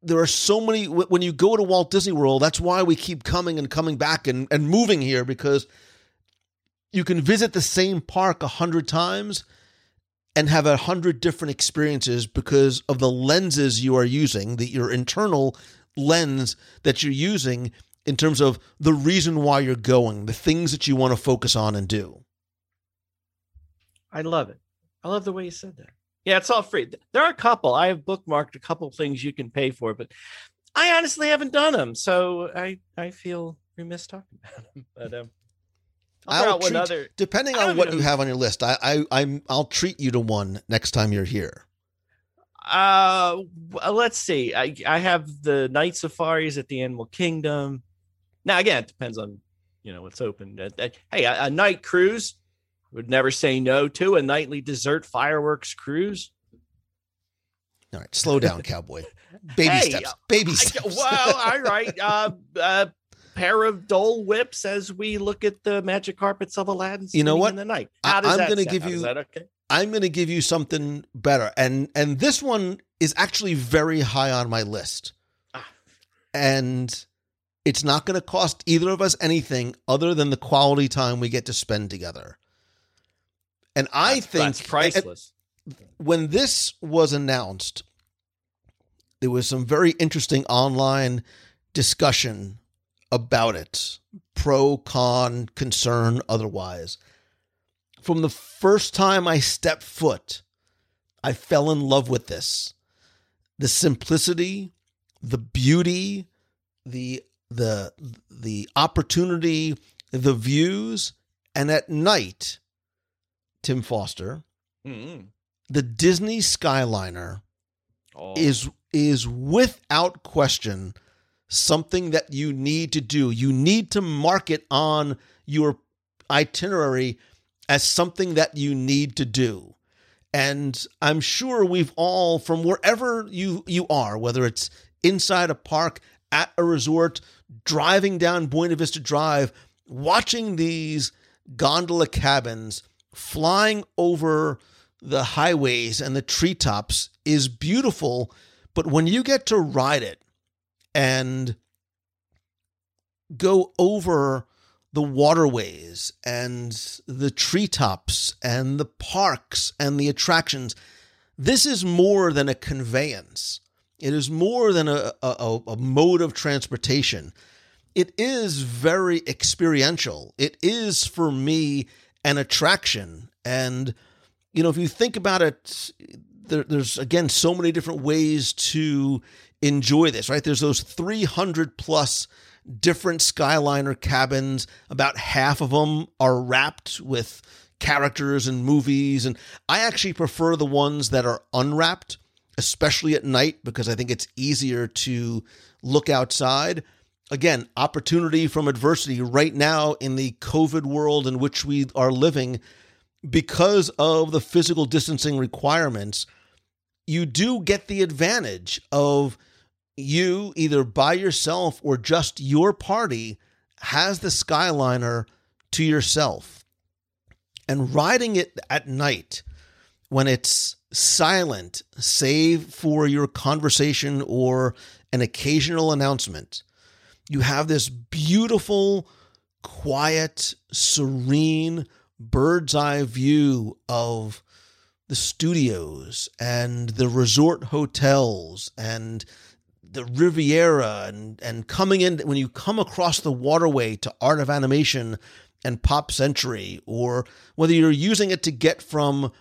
H: there are so many when you go to Walt Disney World, that's why we keep coming and coming back and, and moving here because you can visit the same park a hundred times and have a hundred different experiences because of the lenses you are using, the your internal lens that you're using in terms of the reason why you're going, the things that you want to focus on and do.
I: I love it. I love the way you said that. Yeah, it's all free. There are a couple. I have bookmarked a couple things you can pay for, but I honestly haven't done them, so I I feel remiss talking about them. But um, I'll
H: treat-
I: other.
H: Depending on what
I: even
H: you have on your list, I, I I'm I'll treat you to one next time you're here.
I: Uh, let's see. I I have the night safaris at the Animal Kingdom. Now again, it depends on you know what's open. Uh, uh, Hey, a, a night cruise would never say no to a nightly dessert fireworks cruise.
H: All right, slow down, cowboy. (laughs) Baby
I: Hey,
H: steps. Baby
I: I,
H: steps.
I: well, all right. (laughs) Uh, uh, pair of Dole whips as we look at the magic carpets of Aladdin.
H: You know what?
I: In the night.
H: I-
I: How does
H: I'm
I: that
H: gonna
I: sound?
H: give you-
I: that okay?
H: I'm going to give you something better, and and this one is actually very high on my list,
I: Ah.
H: and it's not going to cost either of us anything other than the quality time we get to spend together. And I
I: That's-
H: think
I: that's priceless.
H: when this was announced, there was some very interesting online discussion about it pro, con, concern, otherwise. From the first time I stepped foot, I fell in love with this. The simplicity, the beauty, the the the opportunity, the views, and at night, Tim Foster,
I: Mm-mm.
H: the Disney Skyliner
I: Oh.
H: is is without question something that you need to do. You need to mark it on your itinerary as something that you need to do. And I'm sure we've all from wherever you you are, whether it's inside a park, at a resort, driving down Buena Vista Drive, watching these gondola cabins flying over the highways and the treetops is beautiful, but when you get to ride it and go over the waterways and the treetops and the parks and the attractions, this is more than a conveyance. It is more than a, a, a mode of transportation. It is very experiential. It is, for me, an attraction. And you know, if you think about it, there, there's again so many different ways to enjoy this, right? There's those 300 plus different Skyliner cabins. About half of them are wrapped with characters and movies. And I actually prefer the ones that are unwrapped, especially at night, because I think it's easier to look outside. again, opportunity from adversity right now in the COVID world in which we are living because of the physical distancing requirements. You do get the advantage of you either by yourself or just your party has the Skyliner to yourself. And riding it at night when it's silent, save for your conversation or an occasional announcement, you have this beautiful, quiet, serene bird's eye view of the studios and the resort hotels and the Riviera and and coming in when you come across the waterway to Art of Animation and Pop Century, or whether you're using it to get from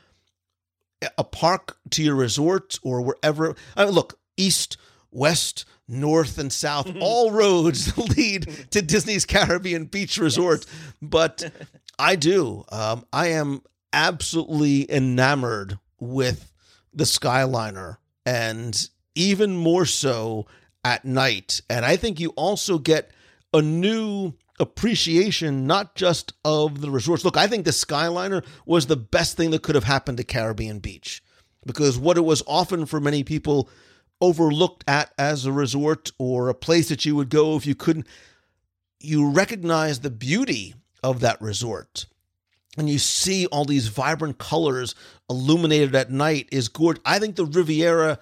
H: a park to your resort or wherever. I mean, look, east, west, north, and south, (laughs) all roads (laughs) lead to Disney's Caribbean Beach Resort. But (laughs) I do. Um, I am absolutely enamored with the Skyliner and even more so at night. And I think you also get a new appreciation, not just of the resorts. Look, I think the Skyliner was the best thing that could have happened to Caribbean Beach because what it was often for many people overlooked at as a resort or a place that you would go if you couldn't, you recognize the beauty of that resort. And you see all these vibrant colors illuminated at night is gorgeous. I think the Riviera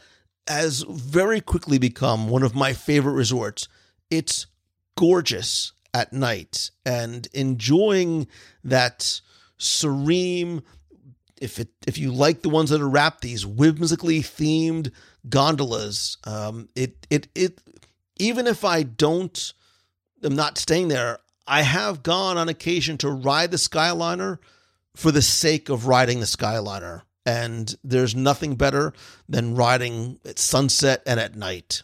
H: has very quickly become one of my favorite resorts. It's gorgeous at night and enjoying that serene if it if you like the ones that are wrapped these whimsically themed gondolas um it it it even if I don't am not staying there I have gone on occasion to ride the Skyliner for the sake of riding the Skyliner and there's nothing better than riding at sunset and at night.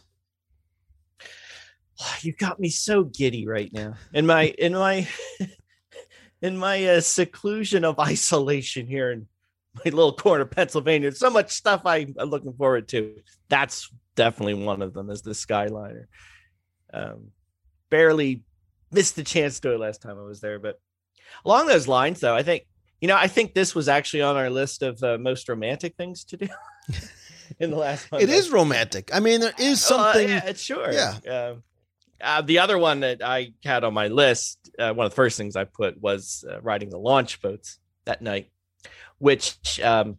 I: You got me so giddy right now. In my in my (laughs) in my uh, seclusion of isolation here in my little corner of Pennsylvania. So much stuff I, am looking forward to. That's definitely one of them. Is the Skyliner. Um, barely missed the chance to it last time I was there, but along those lines, though, I think you know, I think this was actually on our list of uh, most romantic things to do (laughs) in the last
H: one. It is romantic. I mean, there is something.
I: Uh, yeah, it's sure.
H: Yeah.
I: Uh, uh, the other one that I had on my list, uh, one of the first things I put was uh, riding the launch boats that night, which, um,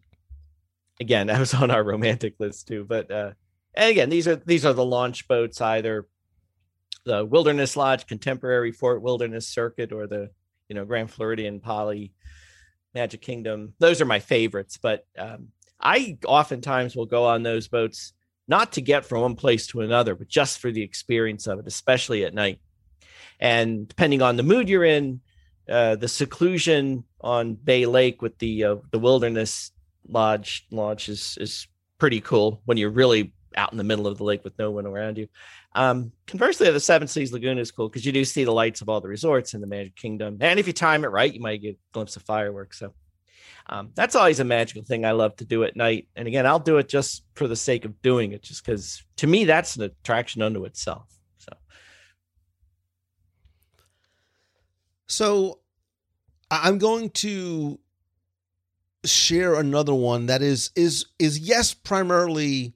I: again, (laughs) that was on our romantic list too. But uh, and again, these are these are the launch boats, either the Wilderness Lodge Contemporary Fort Wilderness Circuit or the you know Grand Floridian Poly Magic Kingdom. Those are my favorites, but um, I oftentimes will go on those boats not to get from one place to another, but just for the experience of it, especially at night. And depending on the mood you're in, uh, the seclusion on Bay Lake with the uh, the Wilderness Lodge launch is is pretty cool when you're really out in the middle of the lake with no one around you. Um, conversely, the Seven Seas Lagoon is cool because you do see the lights of all the resorts in the Magic Kingdom, and if you time it right, you might get a glimpse of fireworks. So um, that's always a magical thing I love to do at night. And again, I'll do it just for the sake of doing it, just because to me that's an attraction unto itself. So,
H: so I'm going to share another one that is is is yes primarily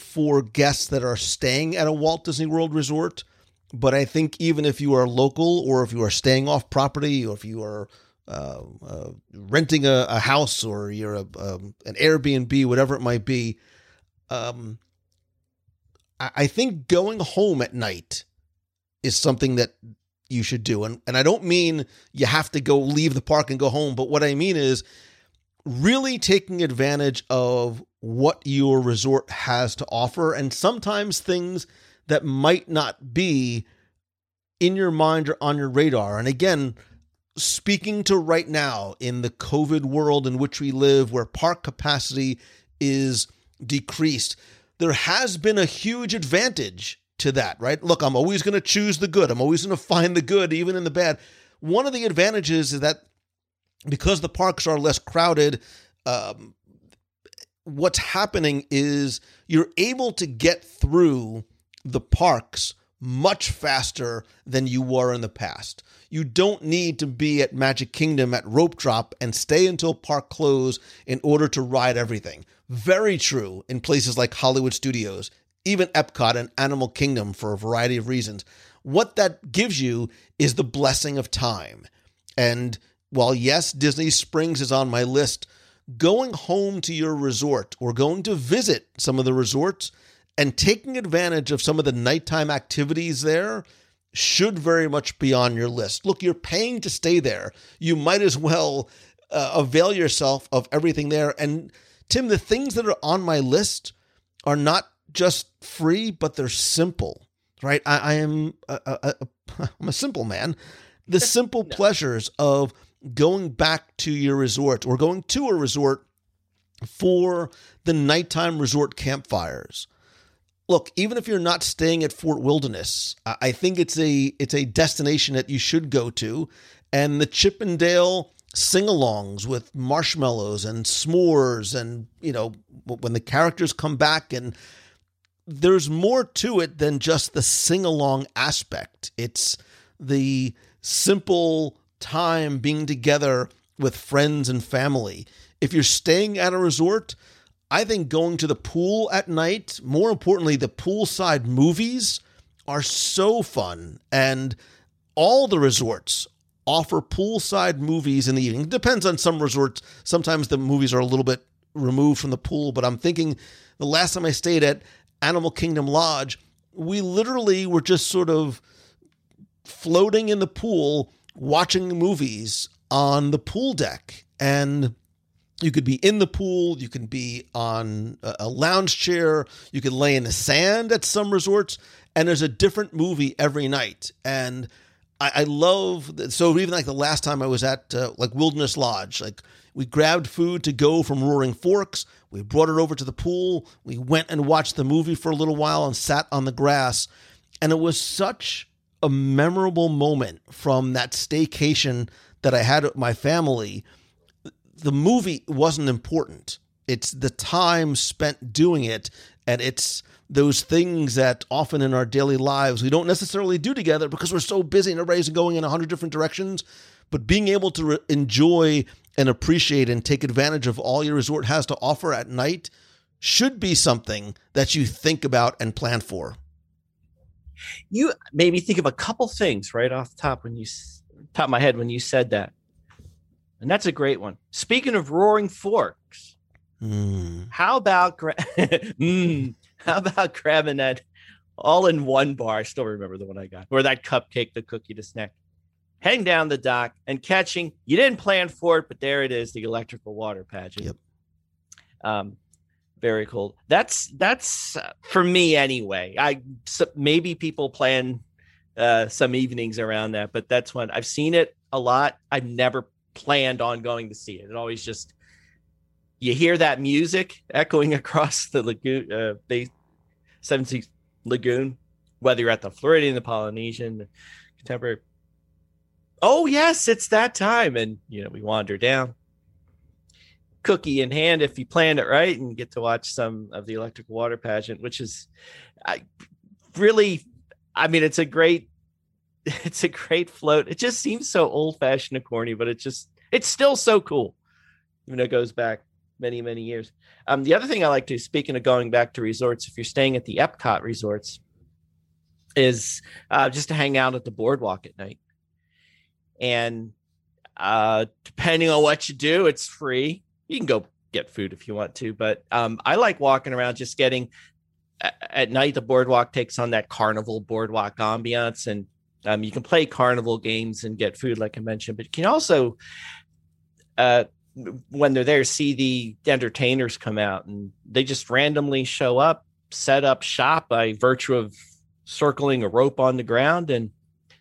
H: for guests that are staying at a Walt Disney World resort. But I think even if you are local or if you are staying off property or if you are uh, uh, renting a, a, house or you're a, um, an Airbnb, whatever it might be, um, I, I think going home at night is something that you should do. And, and I don't mean you have to go leave the park and go home, but what I mean is really taking advantage of what your resort has to offer and sometimes things that might not be in your mind or on your radar. And again, speaking to right now in the COVID world in which we live, where park capacity is decreased, there has been a huge advantage to that, right? Look, I'm always going to choose the good. I'm always going (laughs) to find the good, even in the bad. One of the advantages is that because the parks are less crowded, um, what's happening is you're able to get through the parks much faster than you were in the past. You don't need to be at Magic Kingdom at rope drop and stay until park close in order to ride everything. Very true in places like Hollywood Studios, even Epcot and Animal Kingdom for a variety of reasons. What that gives you is the blessing of time. And while yes, Disney Springs is on my list, going home to your resort or going to visit some of the resorts and taking advantage of some of the nighttime activities there should very much be on your list. Look, you're paying to stay there. You might as well uh, avail yourself of everything there. And Tim, the things that are on my list are not just free, but they're simple, right? I, I am a, a, a, (laughs) I'm a simple man. The (laughs) simple no. pleasures of going back to your resort or going to a resort for the nighttime resort campfires look, even if you're not staying at Fort Wilderness, I think it's a it's a destination that you should go to, and the Chippendale Dale sing-alongs with marshmallows and s'mores, and you know when the characters come back, and there's more to it than just the sing-along aspect. It's the simple time being together with friends and family. If you're staying at a resort, I think going to the pool at night, more importantly, the poolside movies are so fun. And all the resorts offer poolside movies in the evening. It depends on some resorts. Sometimes the movies are a little bit removed from the pool, but I'm thinking the last time I stayed at Animal Kingdom Lodge, we literally were just sort of floating in the pool watching movies on the pool deck. And you could be in the pool, you can be on a lounge chair, you could lay in the sand at some resorts, and there's a different movie every night. And I, I love so even like the last time I was at uh, like Wilderness Lodge, like we grabbed food to go from Roaring Forks, we brought it over to the pool, we went and watched the movie for a little while and sat on the grass, and it was such a memorable moment from that staycation that I had with my family the movie wasn't important. It's the time spent doing it, and it's those things that often in our daily lives we don't necessarily do together because we're so busy and everybody's going in a hundred different directions. But being able to re- enjoy and appreciate and take advantage of all your resort has to offer at night should be something that you think about and plan for.
I: You made me think of a couple things right off the top when you top of my head when you said that and that's a great one. Speaking of roaring forks, mm. how about gra- (laughs) mm, how about grabbing that all in one bar? I still remember the one I got, or that cupcake, the cookie, the snack. Heading down the dock and catching. You didn't plan for it, but there it is, the electrical water pageant.
H: Yep.
I: Um, very cool. That's that's uh, for me anyway. I so maybe people plan uh, some evenings around that, but that's when I've seen it a lot. I've never planned on going to see it. It always just you hear that music echoing (laughs) across the lagoon, uh, the Seven Seas Lagoon, whether you're at the Floridian, the Polynesian, contemporary. Oh yes, it's that time, and you know we wander down, cookie in hand if you planned it right, and get to watch some of the electric water pageant, which is, I really, I mean, it's a great (laughs) it's a great float. It just seems so old fashioned and corny, but it just it's still so cool, even though it goes back many many years. Um, the other thing I like to, speaking of going back to resorts, if you're staying at the Epcot resorts, is uh, just to hang out at the boardwalk at night, and uh, depending on what you do, it's free. You can go get food if you want to, but um, I like walking around just getting at night the boardwalk takes on that carnival boardwalk ambiance and um, you can play carnival games and get food, like I mentioned, but you can also, uh, when they're there, see the entertainers come out and they just randomly show up, set up shop by virtue of circling a rope on the ground. And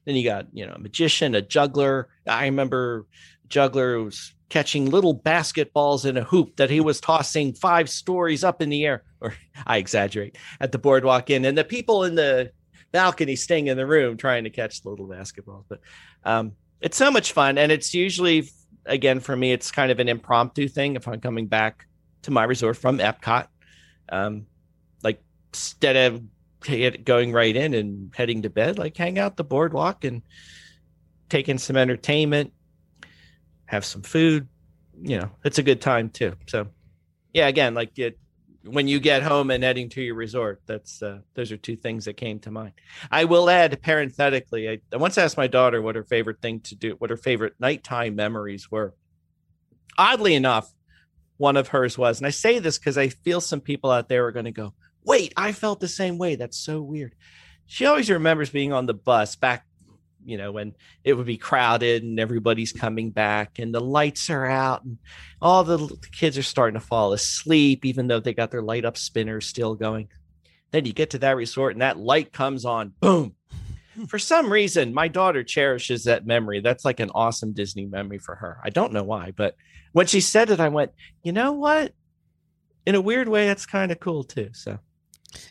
I: then you got, you know, a magician, a juggler. I remember juggler was catching little basketballs in a hoop that he was tossing five stories up in the air, (laughs) or I exaggerate, at the boardwalk in. And the people in the balcony staying in the room trying to catch the little basketballs. But um, it's so much fun. And it's usually, again, for me, it's kind of an impromptu thing if I'm coming back to my resort from Epcot. Um, like instead of going right in and heading to bed, like hang out the boardwalk and taking some entertainment, have some food. You know, it's a good time too. So, yeah, again, like it, when you get home and heading to your resort, that's uh, those are two things that came to mind. I will add parenthetically, I, I once asked my daughter what her favorite thing to do, what her favorite nighttime memories were. Oddly enough, one of hers was, and I say this because I feel some people out there are going to go, wait, I felt the same way. That's so weird. She always remembers being on the bus back, you know, when it would be crowded and everybody's coming back and the lights are out and all the kids are starting to fall asleep, even though they got their light up spinners still going. Then you get to that resort and that light comes on, boom. (laughs) For some reason, my daughter cherishes that memory. That's like an awesome Disney memory for her. I don't know why, but when she said it, I went, you know what? In a weird way, that's kind of cool too. So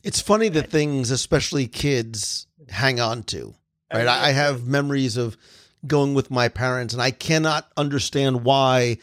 H: It's funny the things, especially kids, hang on to. Right. I, I have memories of going with my parents, and I cannot understand why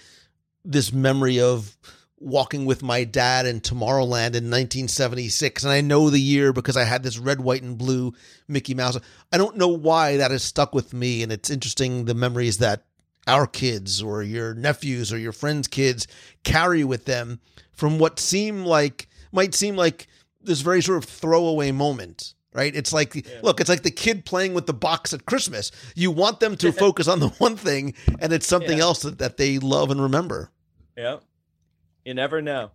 H: this memory of walking with my dad in Tomorrowland in 1976. And I know the year because I had this red, white, and blue Mickey Mouse. I don't know why that has stuck with me. And it's interesting the memories that our kids or your nephews or your friends' kids carry with them from what seem like, might seem like this very sort of throwaway moment. Right. It's like, look, it's like the kid playing with the box at Christmas. You want them to (laughs) focus on the one thing, and it's something
I: Yeah.
H: else that, that they love and remember.
I: yeah, you never know.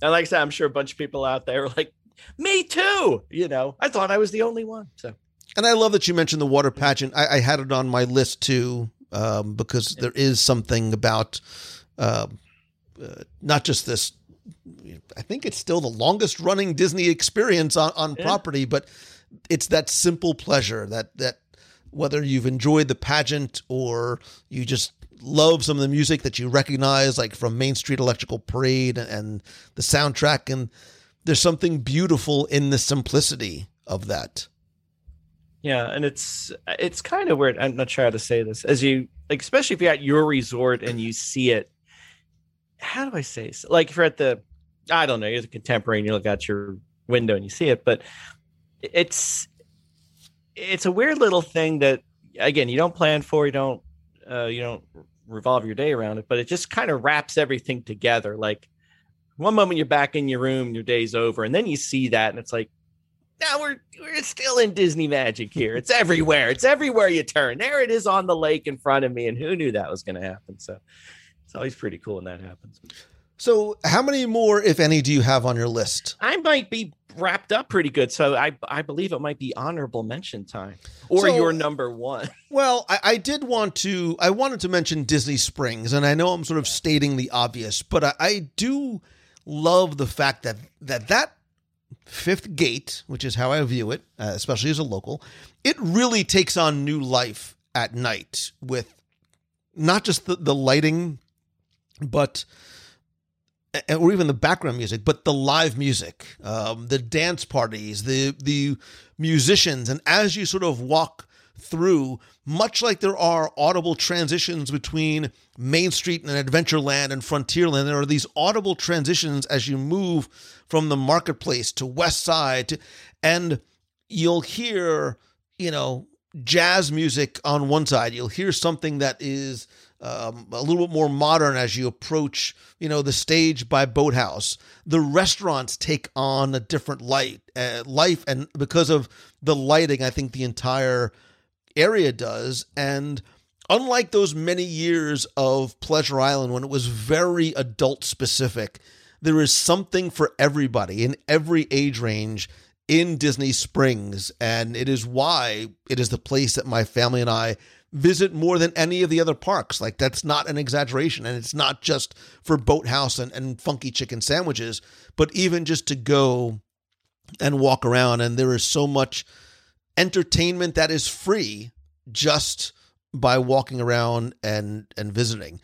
I: And like I said, I'm sure a bunch of people out there are like, me too. You know, I thought I was the only one. So
H: And I love that you mentioned the water pageant. I, I had it on my list too, um, because there is something about um uh, not just this. I think it's still the longest running Disney experience on, on
I: Yeah.
H: property, but it's that simple pleasure that that whether you've enjoyed the pageant or you just love some of the music that you recognize, like from Main Street Electrical Parade and, and the soundtrack, and there's something beautiful in the simplicity of that.
I: yeah, and it's it's kind of weird. I'm not sure how to say this. As you like, especially if you're at your resort and you see it. How do I say this? Like if you're at the, I don't know, you're the contemporary and you look out your window and you see it, but it's it's a weird little thing that again you don't plan for, you don't uh, you don't revolve your day around it, but it just kind of wraps everything together. Like one moment you're back in your room, your day's over, and then you see that, and it's like, now we're we're still in Disney magic here. It's everywhere. It's everywhere you turn. There it is on the lake in front of me, and who knew that was going to happen? So it's always pretty cool when that happens.
H: So, how many more, if any, do you have on your list?
I: I might be wrapped up pretty good, so I I believe it might be honorable mention time, or
H: So-
I: your number one. (laughs)
H: Well, I, I did want to. I wanted to mention Disney Springs, and I know I'm sort of stating the obvious, but I, I do love the fact that that that fifth gate, which is how I view it, uh, especially as a local, it really takes on new life at night with not just the, the lighting, but or even the background music, but the live music, um, the dance parties, the the musicians, and as you sort of walk through, much like there are audible transitions between Main Street and Adventureland and Frontierland, there are these audible transitions as you move from the marketplace to West Side, to, and you'll hear, you know, jazz music on one side. You'll hear something that is um, a little bit more modern as you approach, you know, the stage by Boathouse. The restaurants take on a different light, uh, life, and because of the lighting, I think the entire area does. And unlike those many years of Pleasure Island when it was very adult specific, there is something for everybody in every age range in Disney Springs. And it is why it is the place that my family and I visit more than any of the other parks. Like, that's not an exaggeration. And it's not just for Boathouse and, and funky chicken sandwiches, but even just to go and walk around. And there is so much entertainment that is free just by walking around and and visiting.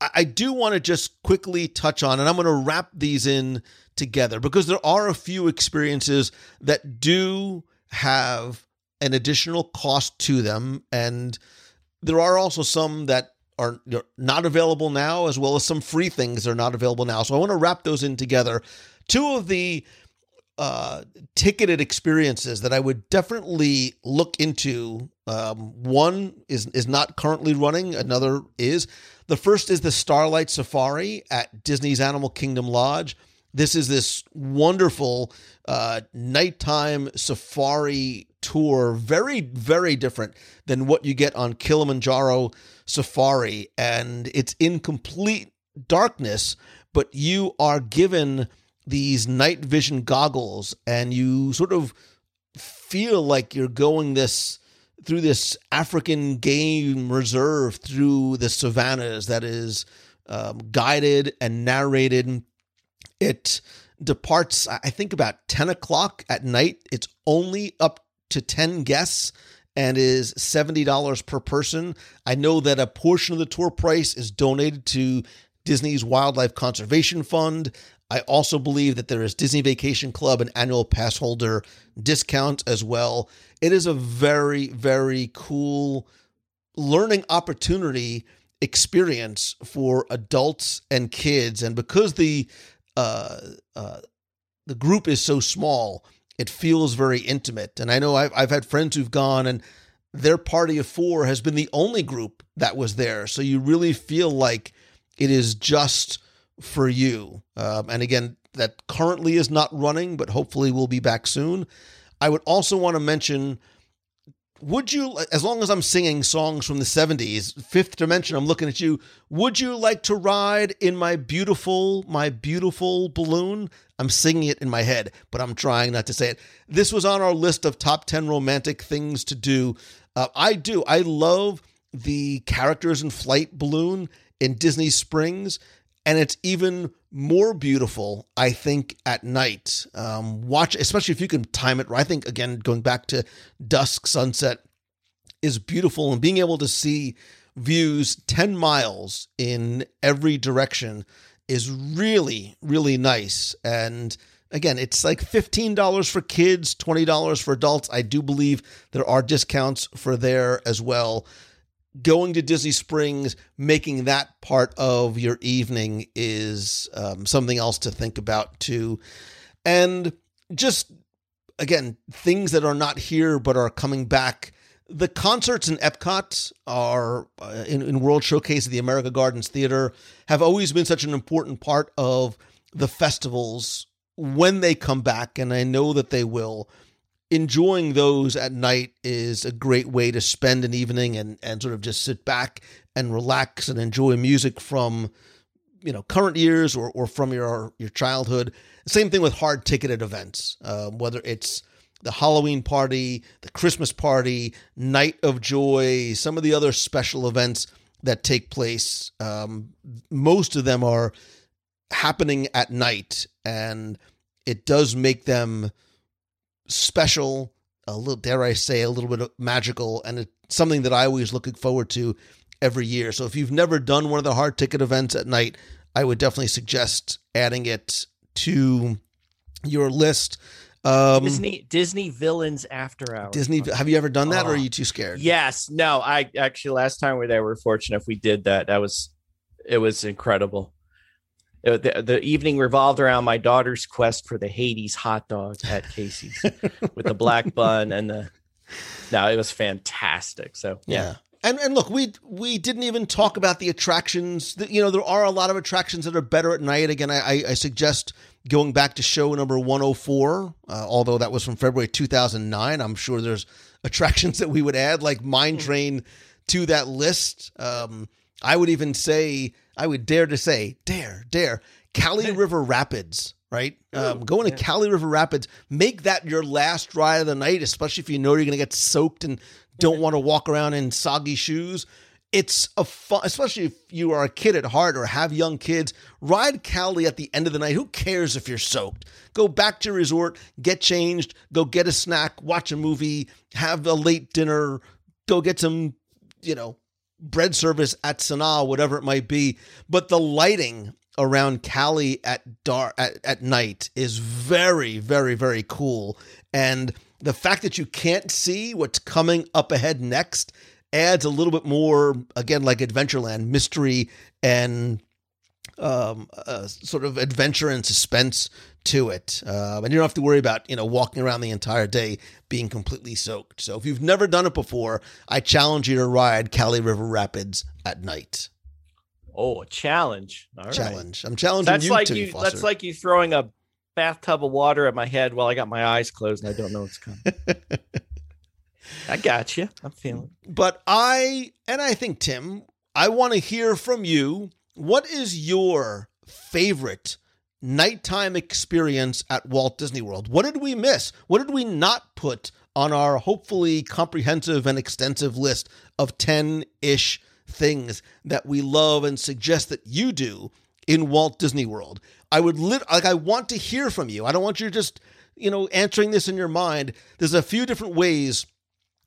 H: I, I do want to just quickly touch on, and I'm going to wrap these in together because there are a few experiences that do have an additional cost to them, and there are also some that are not available now, as well as some free things that are not available now. So I want to wrap those in together. Two of the uh, ticketed experiences that I would definitely look into. Um, one is is not currently running. Another is. The first is the Starlight Safari at Disney's Animal Kingdom Lodge. This is this wonderful uh, nighttime safari tour, very, very different than what you get on Kilimanjaro Safari. And it's in complete darkness, but you are given these night vision goggles and you sort of feel like you're going this through this African game reserve through the savannas that is um, guided and narrated. It departs, I think, about 10 o'clock at night. It's only up to 10 guests and is $70 per person. I know that a portion of the tour price is donated to Disney's Wildlife Conservation Fund. I also believe that there is Disney Vacation Club and annual pass holder discount as well. It is a very, very cool learning opportunity experience for adults and kids. And because the uh, uh, the group is so small, it feels very intimate. And I know I've, I've had friends who've gone and their party of four has been the only group that was there. So you really feel like it is just for you. Um, and again, that currently is not running, but hopefully will be back soon. I would also want to mention would you, as long as I'm singing songs from the 70s, Fifth Dimension, I'm looking at you, would you like to ride in my beautiful, my beautiful balloon? I'm singing it in my head, but I'm trying not to say it. This was on our list of top 10 romantic things to do. Uh, I do. I love the characters in Flight Balloon in Disney Springs and it's even more beautiful, I think, at night. Um, watch, especially if you can time it. I think again, going back to dusk sunset is beautiful, and being able to see views ten miles in every direction is really, really nice. And again, it's like fifteen dollars for kids, twenty dollars for adults. I do believe there are discounts for there as well going to Disney Springs, making that part of your evening is um, something else to think about too. And just again, things that are not here but are coming back. The concerts in Epcot are uh, in, in World Showcase at the America Gardens Theater have always been such an important part of the festivals when they come back, and I know that they will enjoying those at night is a great way to spend an evening and, and sort of just sit back and relax and enjoy music from you know current years or, or from your your childhood. Same thing with hard ticketed events uh, whether it's the halloween party the christmas party night of joy some of the other special events that take place um, most of them are happening at night and it does make them special, a little dare I say, a little bit magical, and it's something that I always looking forward to every year. So if you've never done one of the hard ticket events at night, I would definitely suggest adding it to your list. Um,
I: Disney Disney Villains After Hours.
H: Disney, have you ever done that, or are you too scared?
I: Yes. No. I actually last time we were there, we are fortunate if we did that. That was it was incredible. It- the, the evening revolved around my daughter's quest for the Hades hot dog at Casey's (laughs) with the black bun and the. No, it was fantastic. So
H: Yeah. And and look, we we didn't even talk about the attractions. You know, there are a lot of attractions that are better at night. Again, I, I, I suggest going back to show number 104, uh, although that was from February 2009. I'm sure there's (laughs) attractions that we would add, like Mine Train, to that list. Um, I would even say, I would dare to say, dare, dare, Kali River Rapids, right? Um, going to Kali River Rapids, make that your last ride of the night, especially if you know you're going to get soaked and don't want to walk around in soggy shoes. It's a fun, especially if you are a kid at heart or have young kids. Ride Kali at the end of the night. Who cares if you're soaked? Go back to your resort, get changed, go get a snack, watch a movie, have a late dinner, go get some, you know, bread service at Sanaa, whatever it might be. But the lighting around Kali at dark at, at night is very, very, very cool. And the fact that you can't see what's coming up ahead next adds a little bit more, again, like Adventureland, mystery and um, uh, sort of adventure and suspense to it, um, and you don't have to worry about you know walking around the entire day being completely soaked. So if you've never done it before, I challenge you to ride Kali River Rapids at night.
I: Oh, a challenge. All right.
H: challenge. I'm challenging
I: That's
H: you,
I: like you.
H: Foster.
I: That's like you throwing a bathtub of water at my head while I got my eyes closed and I don't know what's coming. (laughs) I got you. I'm feeling.
H: But I, and I think, Tim, I want to hear from you. What is your favorite nighttime experience at Walt Disney World? What did we miss? What did we not put on our hopefully comprehensive and extensive list of 10 ish things that we love and suggest that you do in Walt Disney World? I would lit like I want to hear from you. I don't want you just, you know, answering this in your mind. There's a few different ways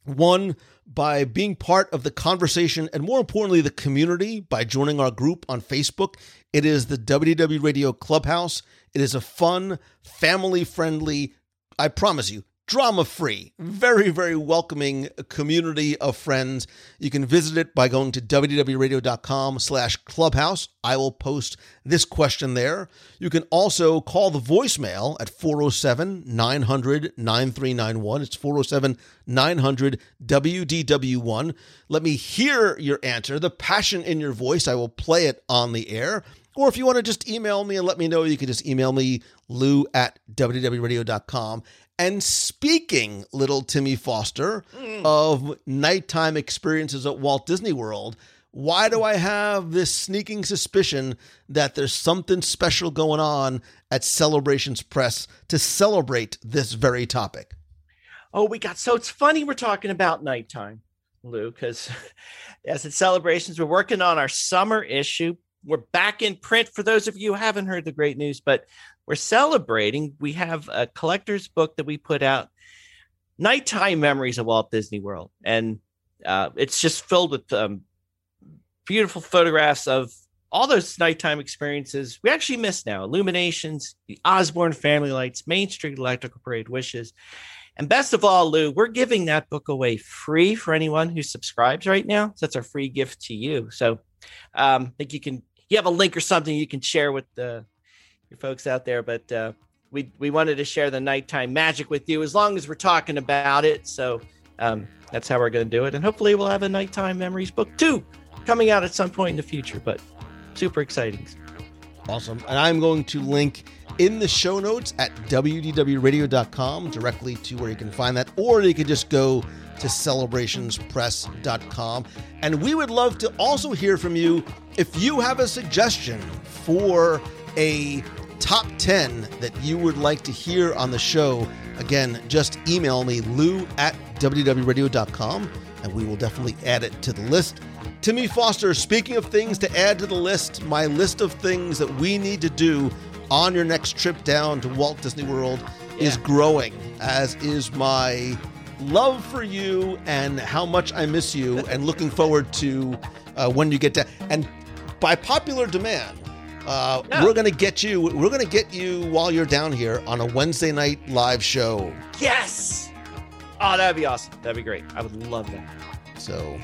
H: one, by being part of the conversation and more importantly, the community by joining our group on Facebook. It is the WDW Radio Clubhouse. It is a fun, family friendly, I promise you, drama free, very, very welcoming community of friends. You can visit it by going to WDWRadio.com slash clubhouse. I will post this question there. You can also call the voicemail at 407 900 9391. It's 407 900 WDW1. Let me hear your answer, the passion in your voice. I will play it on the air. Or if you want to just email me and let me know, you can just email me, lou at WDWRadio.com. And speaking, little Timmy Foster, mm. of nighttime experiences at Walt Disney World, why do I have this sneaking suspicion that there's something special going on at Celebrations Press to celebrate this very topic?
I: Oh, we got so it's funny we're talking about nighttime, Lou, because (laughs) as at celebrations, we're working on our summer issue. We're back in print for those of you who haven't heard the great news, but we're celebrating. We have a collector's book that we put out, Nighttime Memories of Walt Disney World. And uh, it's just filled with um, beautiful photographs of all those nighttime experiences we actually miss now Illuminations, the Osborne Family Lights, Main Street Electrical Parade Wishes. And best of all, Lou, we're giving that book away free for anyone who subscribes right now. So that's a free gift to you. So um, I think you can, you have a link or something you can share with the, your folks out there. But uh, we, we wanted to share the nighttime magic with you as long as we're talking about it. So um, that's how we're going to do it. And hopefully we'll have a nighttime memories book too coming out at some point in the future. But super exciting.
H: Awesome. And I'm going to link in the show notes at wdwradio.com directly to where you can find that, or you could just go to celebrationspress.com. And we would love to also hear from you if you have a suggestion for a top 10 that you would like to hear on the show. Again, just email me, lou at WDWRadio.com, and we will definitely add it to the list. Timmy Foster, speaking of things to add to the list, my list of things that we need to do on your next trip down to Walt Disney World is growing, as is my love for you and how much I miss you, and looking forward to uh, when you get down. And by popular demand, uh, we're gonna get you. We're gonna get you while you're down here on a Wednesday night live show.
I: Yes. Oh, that'd be awesome. That'd be great. I would love that.
H: So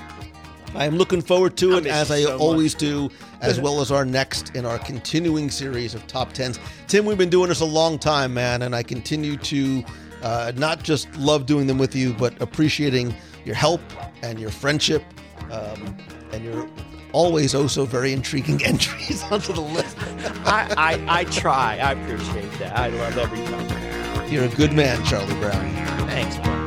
H: I am looking forward to it as I
I: so much.
H: always do, as (laughs) well as our next in our continuing series of top tens. Tim, we've been doing this a long time, man, and I continue to uh, not just love doing them with you, but appreciating your help and your friendship um, and your always oh so very intriguing (laughs) entries onto the list.
I: I, I I try. I appreciate that. I love every time.
H: You're a good man, Charlie Brown.
I: Thanks, bro.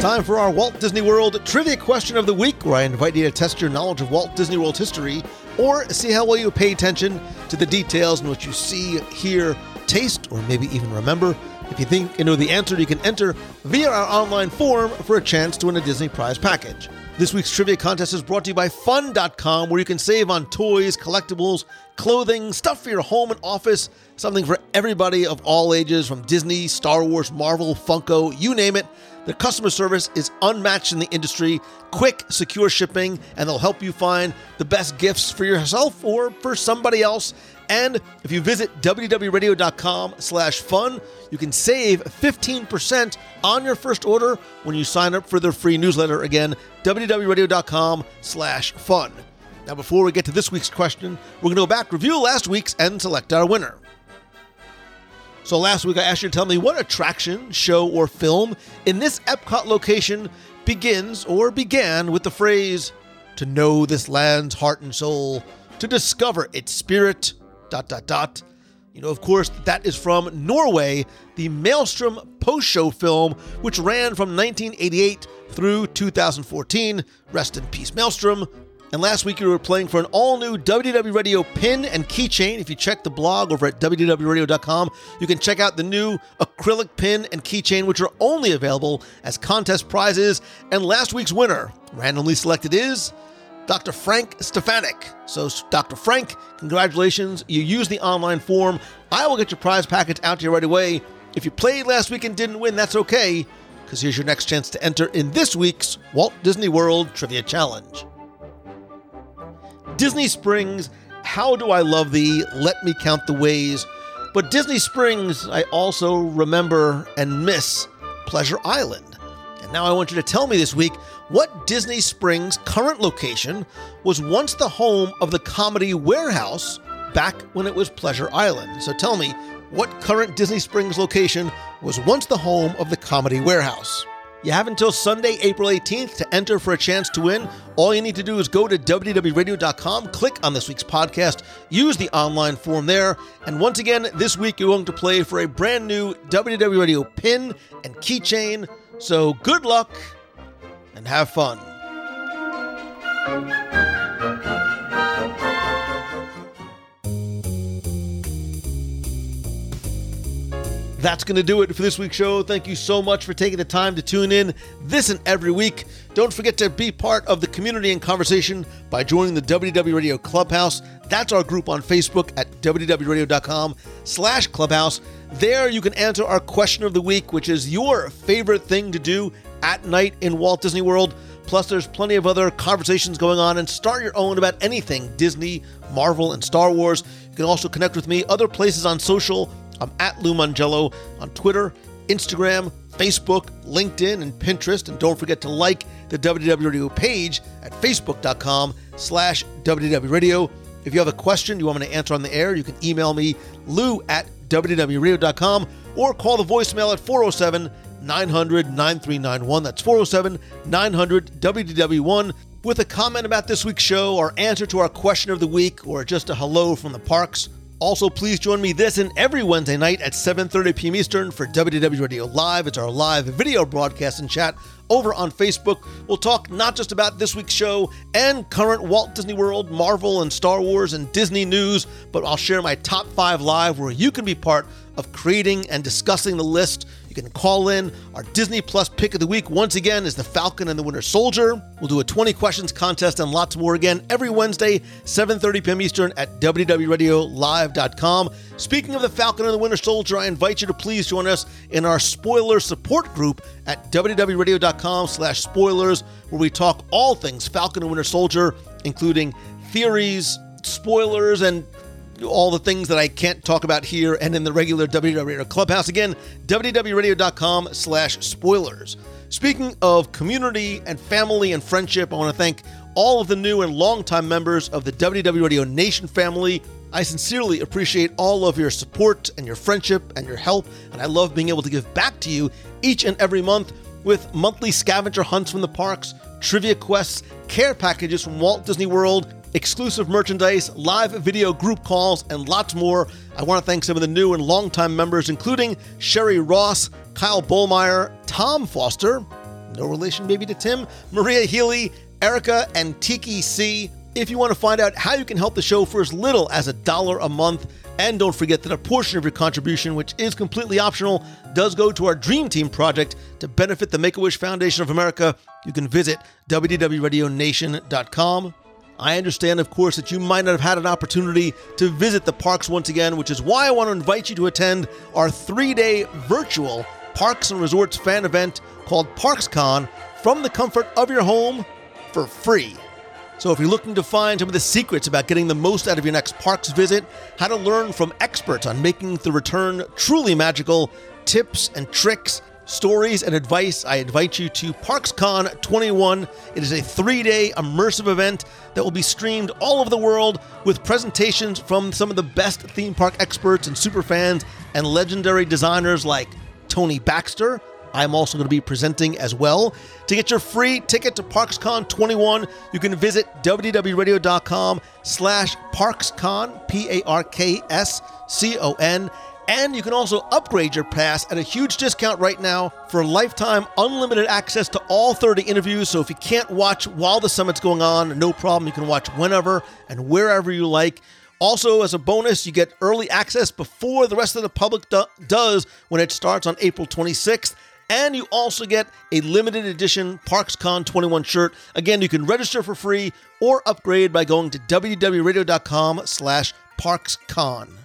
H: Time for our Walt Disney World Trivia Question of the Week, where I invite you to test your knowledge of Walt Disney World history or see how well you pay attention to the details in what you see, hear, taste, or maybe even remember. If you think you know the answer, you can enter via our online form for a chance to win a Disney prize package. This week's trivia contest is brought to you by Fun.com, where you can save on toys, collectibles, clothing, stuff for your home and office, something for everybody of all ages, from Disney, Star Wars, Marvel, Funko, you name it. Their customer service is unmatched in the industry, quick, secure shipping, and they'll help you find the best gifts for yourself or for somebody else. And if you visit WDWRadio.com slash fun, you can save 15% on your first order when you sign up for their free newsletter. Again, WDWRadio.com slash fun. Now, before we get to this week's question, we're going to go back, review last week's, and select our winner. So last week I asked you to tell me what attraction, show, or film in this Epcot location begins or began with the phrase, to know this land's heart and soul, to discover its spirit, dot, dot, dot. You know, of course, that is from Norway, the Maelstrom post show film, which ran from 1988 through 2014. Rest in peace, Maelstrom. And last week you were playing for an all new WDW Radio pin and keychain. If you check the blog over at WDWRadio.com, you can check out the new acrylic pin and keychain, which are only available as contest prizes. And last week's winner, randomly selected, is Dr. Frank Stefanik. So, Dr. Frank, congratulations. You used the online form. I will get your prize package out to you right away. If you played last week and didn't win, that's okay, because here's your next chance to enter in this week's Walt Disney World Trivia Challenge. Disney Springs, How Do I Love Thee, Let Me Count the Ways. But Disney Springs, I also remember and miss Pleasure Island. And now I want you to tell me this week what Disney Springs' current location was once the home of the Comedy Warehouse back when it was Pleasure Island. So tell me, what current Disney Springs location was once the home of the Comedy Warehouse? You have until Sunday, April 18th to enter for a chance to win. All you need to do is go to WDWRadio.com, click on this week's podcast, use the online form there. And once again, this week you're going to play for a brand new WDW Radio pin and keychain. So good luck and have fun. That's going to do it for this week's show. Thank you so much for taking the time to tune in this and every week. Don't forget to be part of the community and conversation by joining the WDW Radio Clubhouse. That's our group on Facebook at WDWRadio.com slash clubhouse. There you can answer our question of the week, which is your favorite thing to do at night in Walt Disney World. Plus, there's plenty of other conversations going on and start your own about anything Disney, Marvel, and Star Wars. You can also connect with me other places on social. I'm at Lou Mongello on Twitter, Instagram, Facebook, LinkedIn, and Pinterest. And don't forget to like the WDW Radio page at facebook.com slash WDW Radio. If you have a question you want me to answer on the air, you can email me, lou at WDWRadio.com, or call the voicemail at 407 900 9391. That's 407 900 WDW1 with a comment about this week's show, or answer to our question of the week, or just a hello from the parks. Also, please join me this and every Wednesday night at 7:30 p.m. Eastern for WDW Radio Live. It's our live video broadcast and chat over on Facebook. We'll talk not just about this week's show and current Walt Disney World, Marvel, and Star Wars and Disney news, but I'll share my top five live where you can be part of creating and discussing the list. You can call in. Our Disney Plus pick of the week once again is The Falcon and the Winter Soldier. We'll do a 20 questions contest and lots more again every Wednesday, 7:30 p.m. Eastern at WDWRadioLIVE.com. Speaking of The Falcon and the Winter Soldier, I invite you to please join us in our spoiler support group at WDWRadio.com/spoilers, where we talk all things Falcon and Winter Soldier, including theories, spoilers, and all the things that I can't talk about here and in the regular WDW Radio Clubhouse. Again, WDWRadio.com slash spoilers. Speaking of community and family and friendship, I want to thank all of the new and longtime members of the WDW Radio Nation family. I sincerely appreciate all of your support and your friendship and your help, and I love being able to give back to you each and every month with monthly scavenger hunts from the parks, trivia quests, care packages from Walt Disney World, exclusive merchandise, live video group calls, and lots more. I want to thank some of the new and longtime members, including Sherry Ross, Kyle Bolmeyer, Tom Foster, no relation maybe to Tim, Maria Healy, Erica, and Tiki C. If you want to find out how you can help the show for as little as a dollar a month, and don't forget that a portion of your contribution, which is completely optional, does go to our Dream Team project to benefit the Make a Wish Foundation of America. You can visit WDWRadioNation.com. I understand, of course, that you might not have had an opportunity to visit the parks once again, which is why I want to invite you to attend our three day virtual Parks and Resorts fan event called ParksCon from the comfort of your home for free. So, if you're looking to find some of the secrets about getting the most out of your next parks visit, how to learn from experts on making the return truly magical, tips and tricks, stories, and advice, I invite you to ParksCon 21. It is a three day immersive event that will be streamed all over the world with presentations from some of the best theme park experts and superfans and legendary designers like Tony Baxter. I'm also going to be presenting as well. To get your free ticket to ParksCon 21, you can visit WDWRadio.com slash ParksCon, P-A-R-K-S-C-O-N, and you can also upgrade your pass at a huge discount right now for lifetime unlimited access to all 30 interviews. So if you can't watch while the summit's going on, no problem. You can watch whenever and wherever you like. Also, as a bonus, you get early access before the rest of the public do- does when it starts on April 26th. And you also get a limited edition ParksCon 21 shirt. Again, you can register for free or upgrade by going to WDWRadio.com slash parkscon.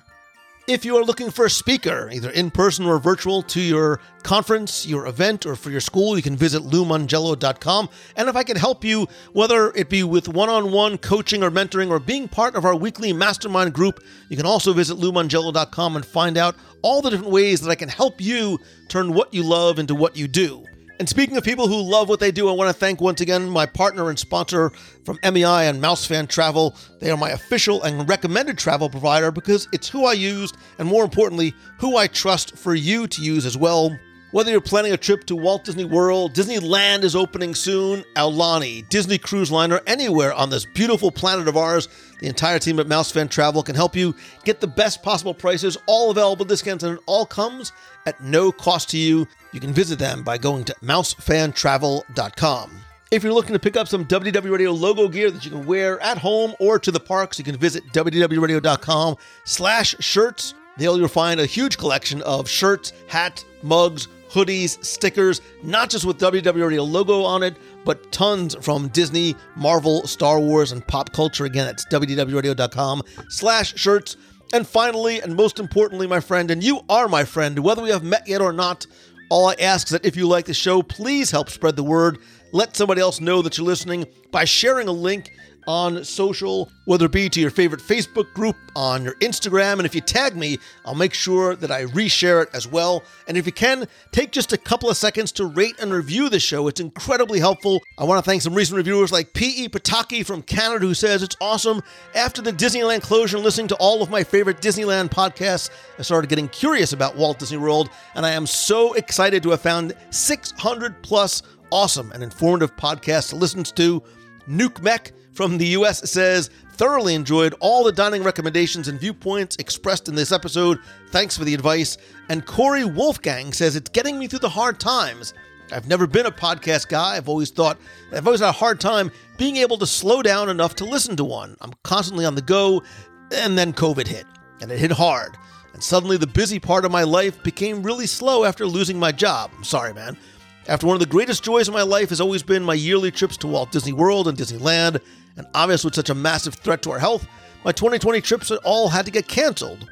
H: If you are looking for a speaker, either in person or virtual, to your conference, your event, or for your school, you can visit LouMongello.com. And if I can help you, whether it be with one on one coaching or mentoring or being part of our weekly mastermind group, you can also visit LouMongello.com and find out all the different ways that I can help you turn what you love into what you do. And speaking of people who love what they do, I want to thank once again my partner and sponsor from MEI and Mousefan Travel. They are my official and recommended travel provider because it's who I used and more importantly, who I trust for you to use as well. Whether you're planning a trip to Walt Disney World, Disneyland is opening soon, Aulani, Disney Cruise Liner, anywhere on this beautiful planet of ours, the entire team at Mousefan Travel can help you get the best possible prices, all available discounts, and it all comes at no cost to you. You can visit them by going to mousefantravel.com. If you're looking to pick up some WDW Radio logo gear that you can wear at home or to the parks, you can visit WDWRadio.com slash shirts. There you'll find a huge collection of shirts, hats, mugs, hoodies, stickers, not just with Radio logo on it, but tons from Disney, Marvel, Star Wars, and pop culture. Again, it's WDWRadio.com slash shirts. And finally, and most importantly, my friend, and you are my friend, whether we have met yet or not, all I ask is that if you like the show, please help spread the word. Let somebody else know that you're listening by sharing a link on social, whether it be to your favorite Facebook group, on your Instagram, and if you tag me, I'll make sure that I reshare it as well. And if you can, take just a couple of seconds to rate and review the show. It's incredibly helpful. I want to thank some recent reviewers like P.E. Pataki from Canada, who says it's awesome. After the Disneyland closure and listening to all of my favorite Disneyland podcasts, I started getting curious about Walt Disney World, and I am so excited to have found 600 plus awesome and informative podcasts to listen to. Nuke Mech from the US says, thoroughly enjoyed all the dining recommendations and viewpoints expressed in this episode. Thanks for the advice. And Corey Wolfgang says, it's getting me through the hard times. I've never been a podcast guy. I've always thought, I've always had a hard time being able to slow down enough to listen to one. I'm constantly on the go, and then COVID hit, and it hit hard. And suddenly the busy part of my life became really slow after losing my job. I'm sorry, man. After one of the greatest joys of my life has always been my yearly trips to Walt Disney World and Disneyland, and obviously with such a massive threat to our health, my 2020 trips all had to get canceled.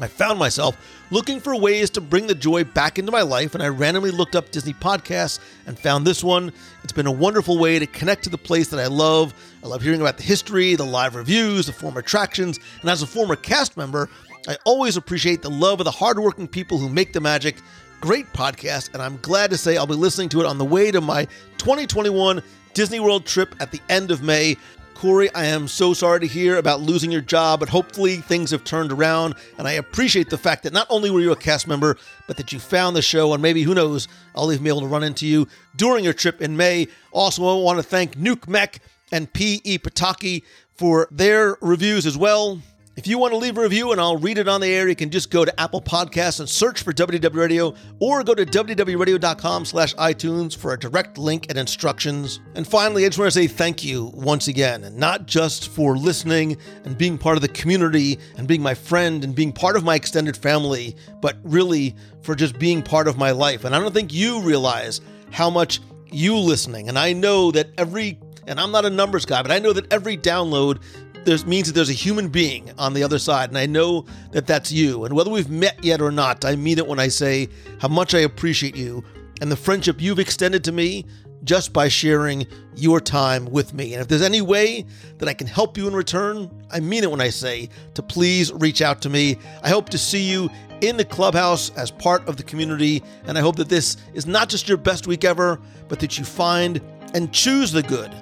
H: I found myself looking for ways to bring the joy back into my life, and I randomly looked up Disney podcasts and found this one. It's been a wonderful way to connect to the place that I love. I love hearing about the history, the live reviews, the former attractions, and as a former cast member, I always appreciate the love of the hardworking people who make the magic. Great podcast, and I'm glad to say I'll be listening to it on the way to my 2021 Disney World trip at the end of May. Corey, I am so sorry to hear about losing your job, but hopefully things have turned around. And I appreciate the fact that not only were you a cast member, but that you found the show. And maybe, who knows, I'll even be able to run into you during your trip in May. Also, I want to thank Nuke Mech and P.E. Pataki for their reviews as well. If you want to leave a review and I'll read it on the air, you can just go to Apple Podcasts and search for WDW Radio or go to WDWRadio.com slash iTunes for a direct link and instructions. And finally, I just want to say thank you once again, and not just for listening and being part of the community and being my friend and being part of my extended family, but really for just being part of my life. And I don't think you realize how much you listening, and I know that every and I'm not a numbers guy, but I know that every download there's means that there's a human being on the other side, and I know that that's you. And whether we've met yet or not, I mean it when I say how much I appreciate you and the friendship you've extended to me just by sharing your time with me. And if there's any way that I can help you in return, I mean it when I say to please reach out to me. I hope to see you in the clubhouse as part of the community, and I hope that this is not just your best week ever, but that you find and choose the good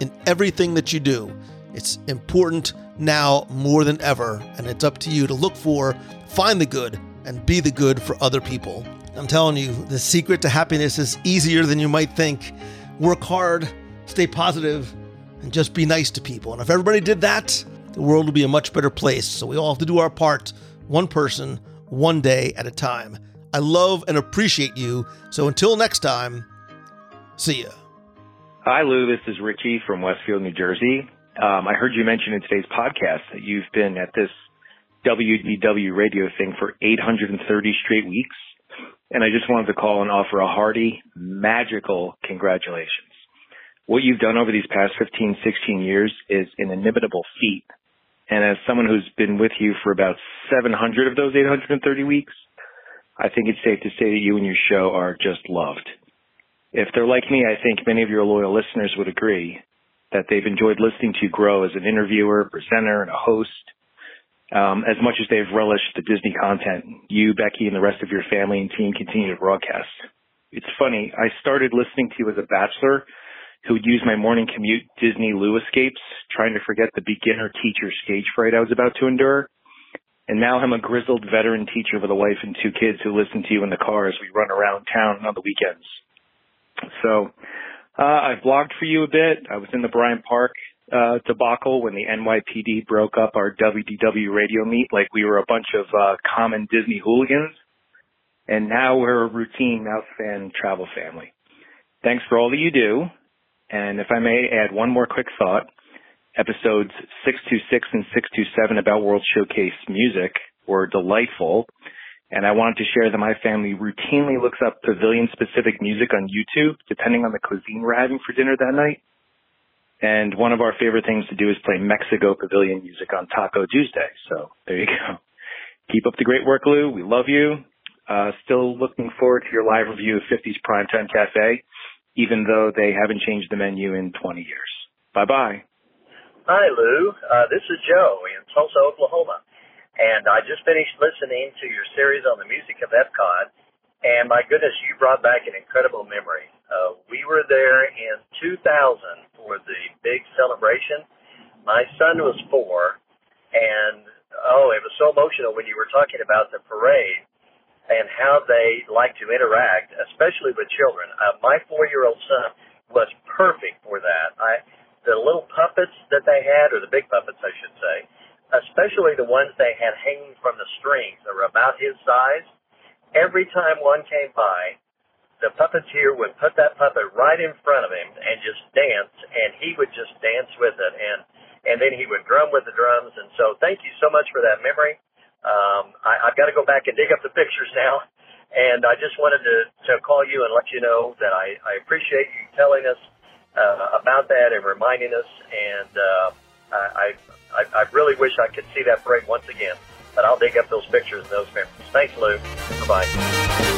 H: in everything that you do. It's important now more than ever, and it's up to you to look for, find the good, and be the good for other people. I'm telling you, the secret to happiness is easier than you might think. Work hard, stay positive, and just be nice to people. And if everybody did that, the world would be a much better place. So we all have to do our part, one person, one day at a time. I love and appreciate you. So until next time, see ya.
A: Hi, Lou. This is Richie from Westfield, New Jersey. Um, I heard you mention in today's podcast that you've been at this WDW radio thing for 830 straight weeks. And I just wanted to call and offer a hearty, magical congratulations. What you've done over these past 15, 16 years is an inimitable feat. And as someone who's been with you for about 700 of those 830 weeks, I think it's safe to say that you and your show are just loved. If they're like me, I think many of your loyal listeners would agree that they've enjoyed listening to grow as an interviewer, presenter, and a host. Um, as much as they've relished the Disney content, you, Becky, and the rest of your family and team continue to broadcast. It's funny, I started listening to you as a bachelor who would use my morning commute Disney Lou escapes, trying to forget the beginner teacher stage fright I was about to endure. And now I'm a grizzled veteran teacher with a wife and two kids who listen to you in the car as we run around town on the weekends. So uh, I've blogged for you a bit. I was in the Bryant Park uh, debacle when the NYPD broke up our WDW radio meet like we were a bunch of uh, common Disney hooligans. And now we're a routine mouse fan travel family. Thanks for all that you do. And if I may add one more quick thought, episodes 626 and 627 about World Showcase music were delightful. And I wanted to share that my family routinely looks up pavilion specific music on YouTube, depending on the cuisine we're having for dinner that night. And one of our favorite things to do is play Mexico pavilion music on Taco Tuesday. So there you go. Keep up the great work, Lou. We love you. Uh, still looking forward to your live review of 50's Primetime Cafe, even though they haven't changed the menu in 20 years. Bye bye.
J: Hi, Lou. Uh, this is Joe in Tulsa, Oklahoma. And I just finished listening to your series on the music of Epcot. And my goodness, you brought back an incredible memory. Uh, we were there in 2000 for the big celebration. My son was four, and oh, it was so emotional when you were talking about the parade and how they like to interact, especially with children. Uh, my four-year-old son was perfect for that. I, the little puppets that they had, or the big puppets, I should say, especially the ones they had hanging from the strings that were about his size. Every time one came by, the puppeteer would put that puppet right in front of him and just dance, and he would just dance with it, and and then he would drum with the drums. And so, thank you so much for that memory. Um, I, I've got to go back and dig up the pictures now, and I just wanted to to call you and let you know that I I appreciate you telling us uh, about that and reminding us, and uh, I, I I really wish I could see that parade once again. But I'll dig up those pictures and those memories. Thanks, Lou. Bye bye.